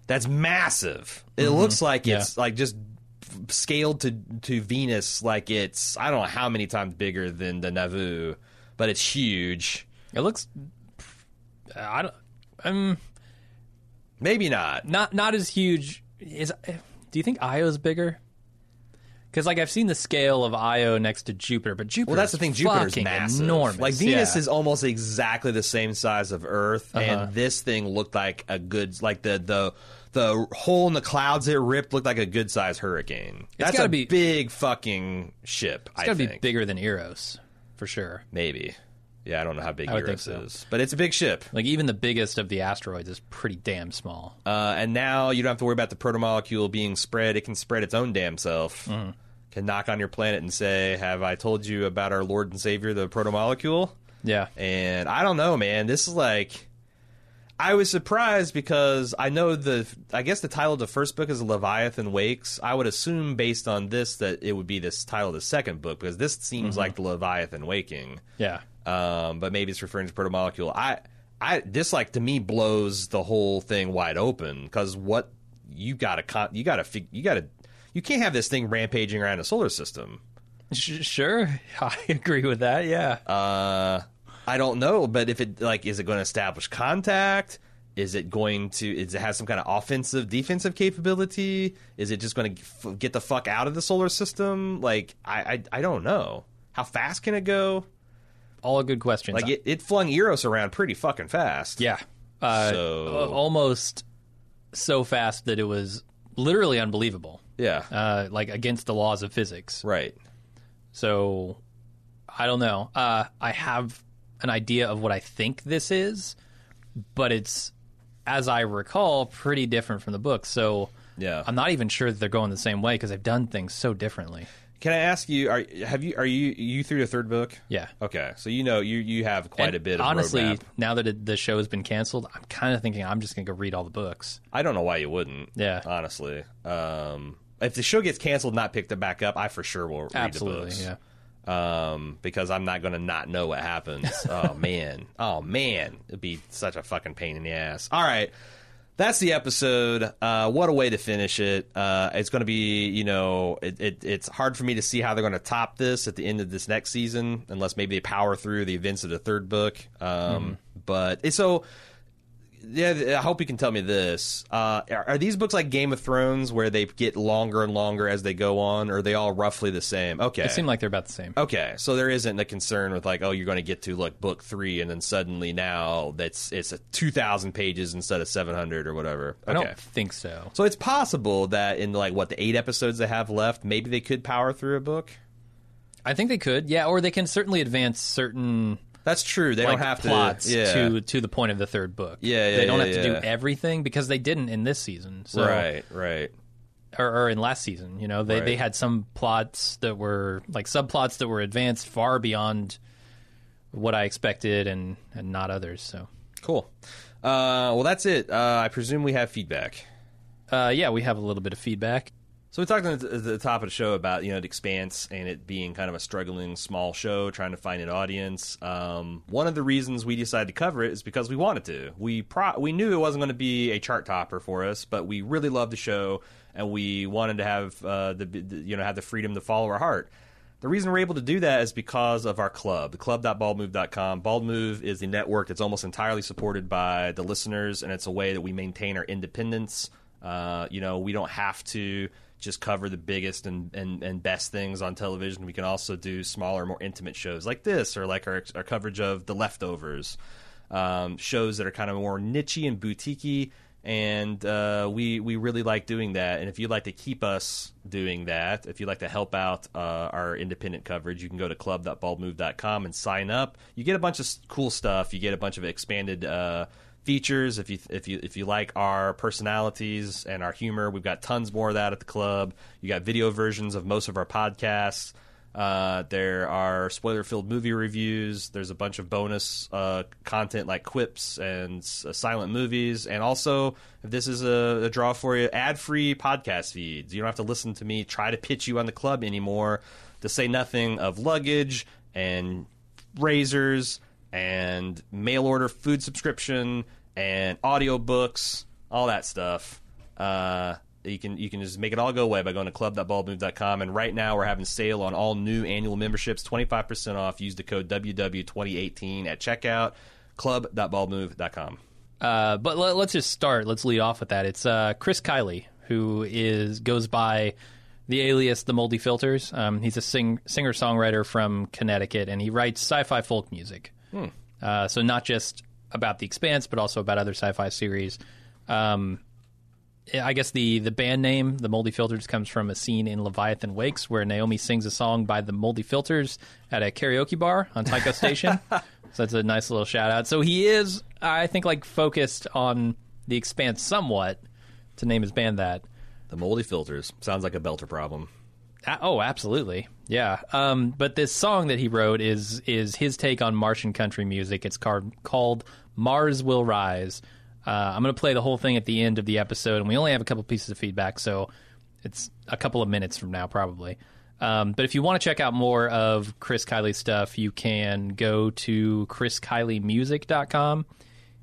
That's massive. It looks like Yeah. it's like just scaled to to Venus, like it's I don't know how many times bigger than the Nauvoo, but it's huge. It looks. I don't. Um, Maybe not. not not as huge. Is do you think Io's bigger? Because like I've seen the scale of Io next to Jupiter, but Jupiter. Well, that's the thing. Jupiter's massive. enormous. Like Venus yeah. is almost exactly the same size of Earth, Uh-huh. and this thing looked like a good, like the the the hole in the clouds it ripped looked like a good sized hurricane. That's gotta a be- big fucking ship. It's got to be bigger than Eros, for sure. maybe. Yeah, I don't know how big I would think so. is, but it's a big ship. Like even the biggest of the asteroids is pretty damn small. Uh, and now you don't have to worry about the protomolecule being spread. It can spread its own damn self. Mm-hmm. Can knock on your planet and say, "Have I told you about our Lord and Savior, the protomolecule?" Yeah. And I don't know, man. This is like, I was surprised because I know the, I guess the title of the first book is Leviathan Wakes. I would assume based on this that it would be this title of the second book because this seems like the Leviathan Waking. Yeah. Um, but maybe it's referring to protomolecule. I, I, this like to me blows the whole thing wide open because what you gotta, you gotta, you gotta, you can't have this thing rampaging around a solar system. Sure. I agree with that. Yeah. Uh, I don't know, but if it like, is it going to establish contact? Is it going to? Is it have some kind of offensive, defensive capability? Is it just going to f- get the fuck out of the solar system? Like, I, I, I don't know. How fast can it go? All good questions. Like, it, it flung Eros around pretty fucking fast. yeah. Uh, So- almost so fast that it was literally unbelievable. Yeah. Uh, like against the laws of physics. Right. So I don't know. Uh, I have an idea of what I think this is, but it's, as I recall, pretty different from the book. So Yeah. I'm not even sure that they're going the same way because they've done things so differently. Can I ask you? Are have you? Are you you through the third book? Yeah. Okay, so you know you you have quite And a bit of honestly, roadmap. now that it, the show has been canceled, I'm kind of thinking I'm just going to go read all the books. I don't know why you wouldn't. Yeah. honestly, um, if the show gets canceled, not picked it back up, I for sure will read Absolutely, the books. yeah. Um, because I'm not going to not know what happens. oh man, oh man, it'd be such a fucking pain in the ass. All right. That's the episode. Uh, what a way to finish it. Uh, it's going to be, you know, it, it, it's hard for me to see how they're going to top this at the end of this next season, unless maybe they power through the events of the third book. Um, But it's so yeah, I hope you can tell me this. Uh, are, are these books like Game of Thrones, where they get longer and longer as they go on, or are they all roughly the same? Okay, They seem like they're about the same. okay, so there isn't a concern with like, oh, you're going to get to like book three, and then suddenly now that's it's a two thousand pages instead of seven hundred or whatever. I Okay, don't think so. so it's possible that in like what the eight episodes they have left, maybe they could power through a book. I think they could, yeah, or they can certainly advance certain That's true. They like don't have plots to yeah. to to the point of the third book. Yeah, yeah, They don't yeah, have to do everything because they didn't in this season. So right, right. or, or in last season. You know, they Right. they had some plots that were like subplots that were advanced far beyond what I expected, and and not others. So, Cool. Uh, well, that's it. Uh, I presume we have feedback. uh, yeah, we have a little bit of feedback. So we talked at the- top of the show about you know the Expanse and it being kind of a struggling small show trying to find an audience. Um, one of the reasons we decided to cover it is because we wanted to. We pro- we knew it wasn't going to be a chart topper for us, but we really loved the show and we wanted to have uh, the, the you know have the freedom to follow our heart. The reason we're able to do that is because of our club, the club.baldmove.com. Bald Move is the network that's almost entirely supported by the listeners, and it's a way that we maintain our independence. Uh, you know, we don't have to just cover the biggest and, and, and best things on television. We can also do smaller, more intimate shows like this, or like our, our coverage of The Leftovers, um, shows that are kind of more nichey and boutiquey and uh, we we really like doing that. And if you'd like to keep us doing that, if you'd like to help out uh, our independent coverage, you can go to club.baldmove.com and sign up. You get a bunch of cool stuff. You get a bunch of expanded uh, features. If you if you if you like our personalities and our humor, we've got tons more of that at the club. You got video versions of most of our podcasts. Uh, there are spoiler filled movie reviews. There's a bunch of bonus uh, content like quips and uh, silent movies. And also, if this is a, a draw for you, ad free podcast feeds. You don't have to listen to me try to pitch you on the club anymore, to say nothing of luggage and razors and mail order food subscription and audiobooks, all that stuff. Uh, you can you can just make it all go away by going to club.baldmove.com and right now we're having sale on all new annual memberships 25% off use the code WW2018 at checkout club.baldmove.com Uh, but let, let's just start. Let's lead off with that. It's uh, Chris Kiley, who is goes by the alias The Moldy Filters. Um, he's a sing, singer songwriter from Connecticut, and he writes sci-fi folk music. Uh, so not just about The Expanse, but also about other sci-fi series. Um, I guess the the band name, the Moldy Filters, comes from a scene in Leviathan Wakes where Naomi sings a song by the Moldy Filters at a karaoke bar on Tycho Station. so that's a nice little shout out. So he is, I think, like focused on the Expanse somewhat to name his band that. The moldy filters sounds like a belter problem. Oh, absolutely, yeah. Um, but this song that he wrote is is his take on Martian country music. It's called called Mars Will Rise. Uh, I'm going to play the whole thing at the end of the episode, and we only have a couple pieces of feedback, so it's a couple of minutes from now, probably. Um, but if you want to check out more of Chris Kiley's stuff, you can go to chriskileymusic.com.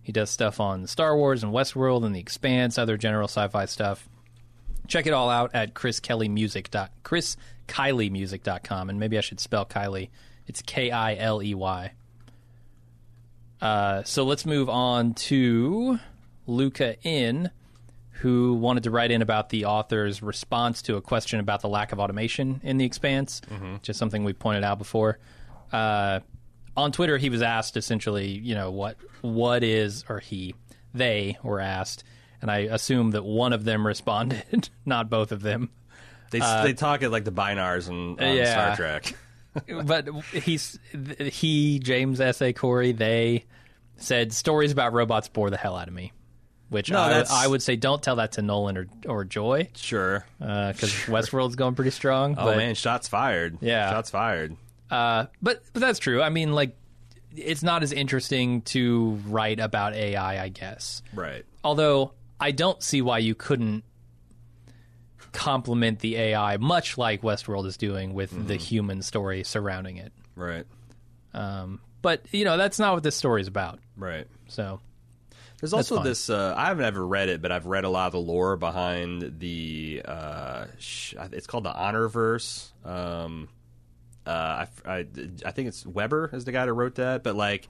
He does stuff on Star Wars and Westworld and The Expanse, other general sci-fi stuff. Check it all out at chriskellymusic. chriskileymusic.com. And maybe I should spell Kiley. It's K I L E Y. Uh, so let's move on to Luca In, who wanted to write in about the author's response to a question about the lack of automation in The Expanse, just something we pointed out before. Uh, on Twitter, he was asked essentially, you know, what what is or he they were asked, and I assume that one of them responded, not both of them. They they talk it like the Bynars on, on yeah. Star Trek. but he's he James S A Corey they said stories about robots bore the hell out of me, which No, I, I would say don't tell that to Nolan or or Joy Sure. because Westworld's going pretty strong. Oh but, man, shots fired. Yeah. shots fired. uh, but but that's true. I mean, like it's not as interesting to write about AI, I guess. Right. Although I don't see why you couldn't complement the AI, much like Westworld is doing with the Mm-hmm. human story surrounding it. Right. Um, but you know that's not what this story is about. Right. So There's also this. Uh, I haven't ever read it, but I've read a lot of the lore behind the. Uh, sh- it's called the Honorverse. Um, uh, I, I, I think it's Weber is the guy that wrote that, but like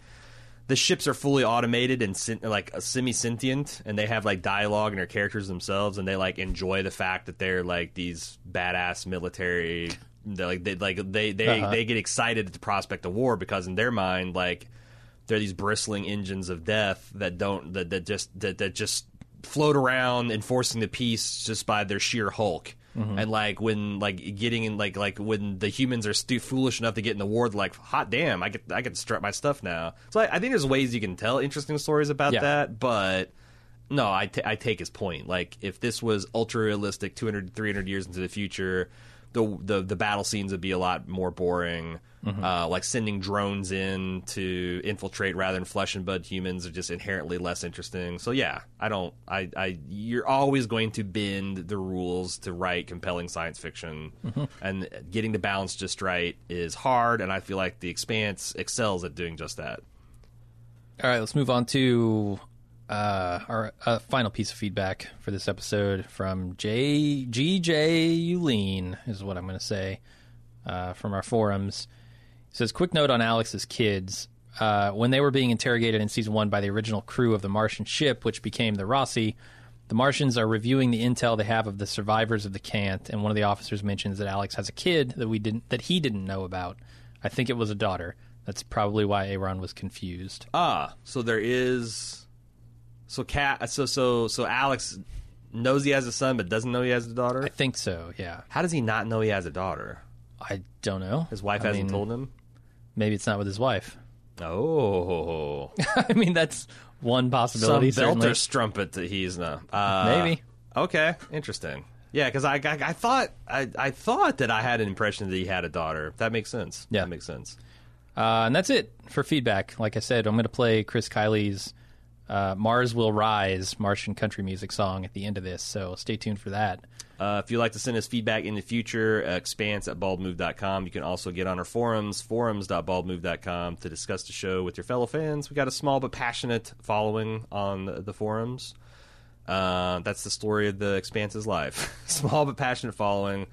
the ships are fully automated and like semi sentient, and they have like dialogue and their characters themselves, and they like enjoy the fact that they're like these badass military. They like they like they they Uh-huh. they get excited at the prospect of war because in their mind like they're these bristling engines of death that don't that, that just that, that just float around enforcing the peace just by their sheer hulk Mm-hmm. and like when like getting in like like when the humans are stu- foolish enough to get in the war they're like hot damn i get i get to strut my stuff now. So I, I think there's ways you can tell interesting stories about Yeah. that but no I I take his point. Like if this was ultra realistic 200 300 years into the future the the the battle scenes would be a lot more boring. Uh, like sending drones in to infiltrate rather than flesh and blood humans are just inherently less interesting. So yeah, I don't. I, I you're always going to bend the rules to write compelling science fiction, and getting the balance just right is hard. And I feel like The Expanse excels at doing just that. All right, let's move on to uh, our uh, final piece of feedback for this episode from J GJ Uline is what I'm going to say uh, from our forums. He says, "Quick note on Alex's kids." Uh, when they were being interrogated in season one by the original crew of the Martian ship, which became the Roci, the Martians are reviewing the intel they have of the survivors of the Cant, and one of the officers mentions that Alex has a kid that we didn't that he didn't know about. I think it was a daughter. That's probably why Aaron was confused. Ah, so there is. So cat. So so so Alex knows he has a son, but doesn't know he has a daughter. I think so. Yeah, How does he not know he has a daughter? I don't know. His wife I hasn't mean, told him. Maybe it's not with his wife. Oh, I mean, that's one some possibility. certainly. belter strumpet that he's no. Uh, Maybe. Okay, interesting. Yeah, because I, I I thought I I thought that I had an impression that he had a daughter. That makes sense. Yeah. that makes sense. Uh, and that's it for feedback. Like I said, I'm going to play Chris Kiley's uh, "Mars Will Rise" Martian country music song at the end of this. So stay tuned for that. Uh, if you'd like to send us feedback in the future, uh, expanse at baldmove.com. You can also get on our forums, forums.baldmove.com, to discuss the show with your fellow fans. we got a small but passionate following on the, the forums. Uh, that's the story of the Expanse's life. small but passionate following.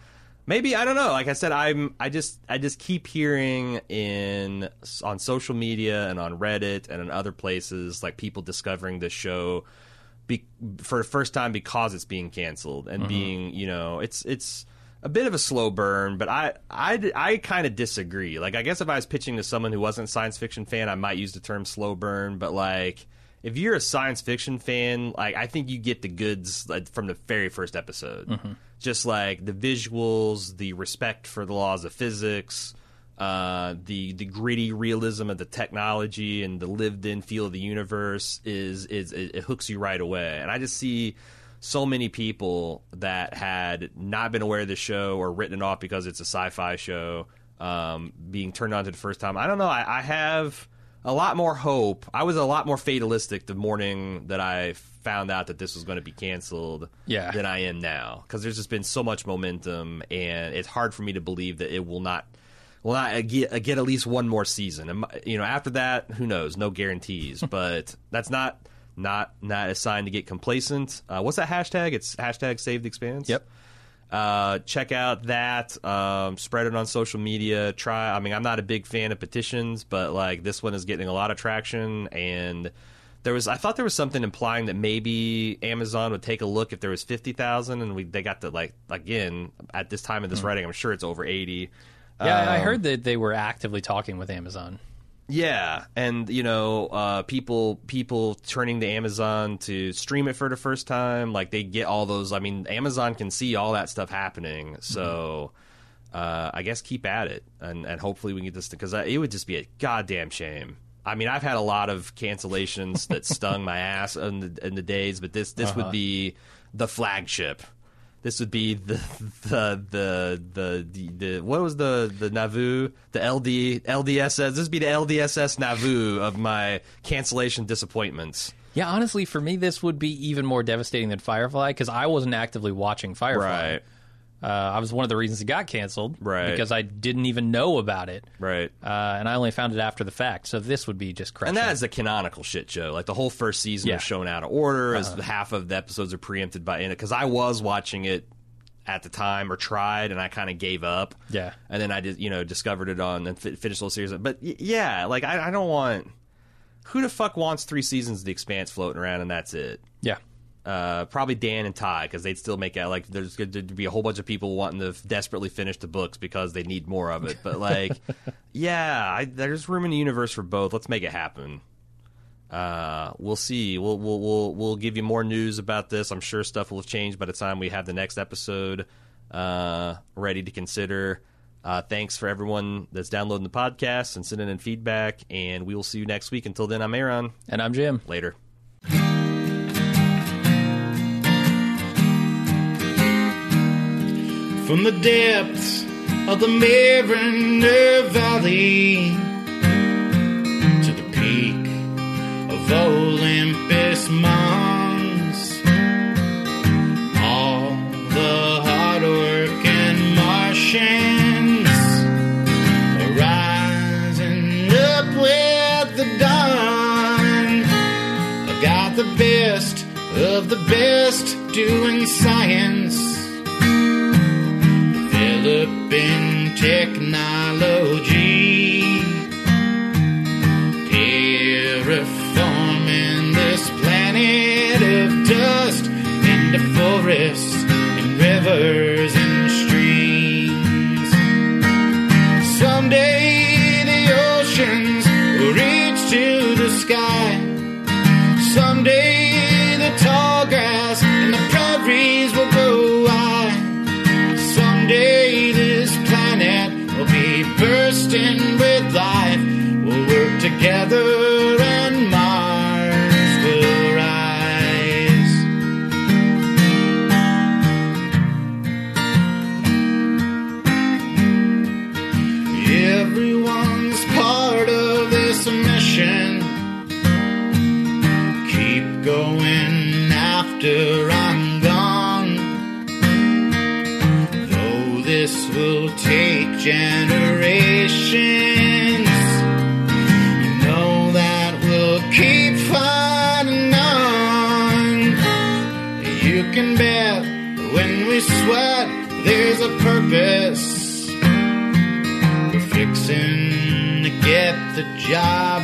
Maybe I don't know. Like I said, I'm. I just. I just keep hearing in on social media and on Reddit and in other places, like people discovering this show be, for the first time because it's being canceled and mm-hmm. being you know it's it's a bit of a slow burn but i i, I kind of disagree like i guess if i was pitching to someone who wasn't a science fiction fan i might use the term slow burn but like if you're a science fiction fan, like I think you get the goods like, from the very first episode. Mm-hmm. Just like the visuals, the respect for the laws of physics, uh, the the gritty realism of the technology, and the lived-in feel of the universe is is it, it hooks you right away. And I just see so many people that had not been aware of the show or written it off because it's a sci-fi show um, being turned on to the first time. I don't know. I, I have a lot more hope. I was a lot more fatalistic the morning that I found out that this was going to be canceled Yeah. than I am now because there's just been so much momentum, and it's hard for me to believe that it will not will not get, get at least one more season. And you know, after that, who knows? No guarantees, but that's not not not a sign to get complacent. Uh, what's that hashtag? It's hashtag Save the Expanse. Yep. Uh, check out that. Um, spread it on social media. Try. I mean, I'm not a big fan of petitions, but like this one is getting a lot of traction. And there was, I thought there was something implying that maybe Amazon would take a look if there was fifty thousand, and we they got the like again at this time of this writing, I'm sure it's over eighty. Yeah, I Um, heard that they were actively talking with Amazon. Yeah, and you know, uh, people people turning to Amazon to stream it for the first time, like they get all those. I mean, Amazon can see all that stuff happening, so uh, I guess keep at it, and and hopefully we can get this because it would just be a goddamn shame. I mean, I've had a lot of cancellations that stung my ass in the, in the days, but this this would uh-huh. be the flagship. This would be the the the the the, the what was the the Nauvoo the LD LDSS. This would be the LDSS Nauvoo of my cancellation disappointments. Yeah, honestly, for me, this would be even more devastating than Firefly because I wasn't actively watching Firefly. Right. Uh, I was one of the reasons it got canceled. Right. Because I didn't even know about it. Right. Uh, and I only found it after the fact. So this would be just crushing. And that is a canonical shit show. Like the whole first season Yeah. is shown out of order, as half of the episodes are preempted by in it. Because I was watching it at the time or tried, and I kind of gave up. Yeah. and then I did, you know, discovered it on and fi- finished the whole series. But y- yeah, like I, I don't want. Who the fuck wants three seasons of The Expanse floating around and that's it? yeah. Uh, probably Dan and Ty because they'd still make it like there's going to be a whole bunch of people wanting to f- desperately finish the books because they need more of it. But like, yeah, I, there's room in the universe for both. Let's make it happen. Uh, we'll see. We'll, we'll we'll we'll give you more news about this. I'm sure stuff will have changed by the time we have the next episode uh, ready to consider. Uh, thanks for everyone that's downloading the podcast and sending in feedback. And we will see you next week. Until then, I'm Aaron. And I'm Jim. Later. From the depths of the Mariner Valley to the peak of Olympus Mons, all the hard working Martians are rising up with the dawn. I got the best of the best doing science developing technology, We're to get the job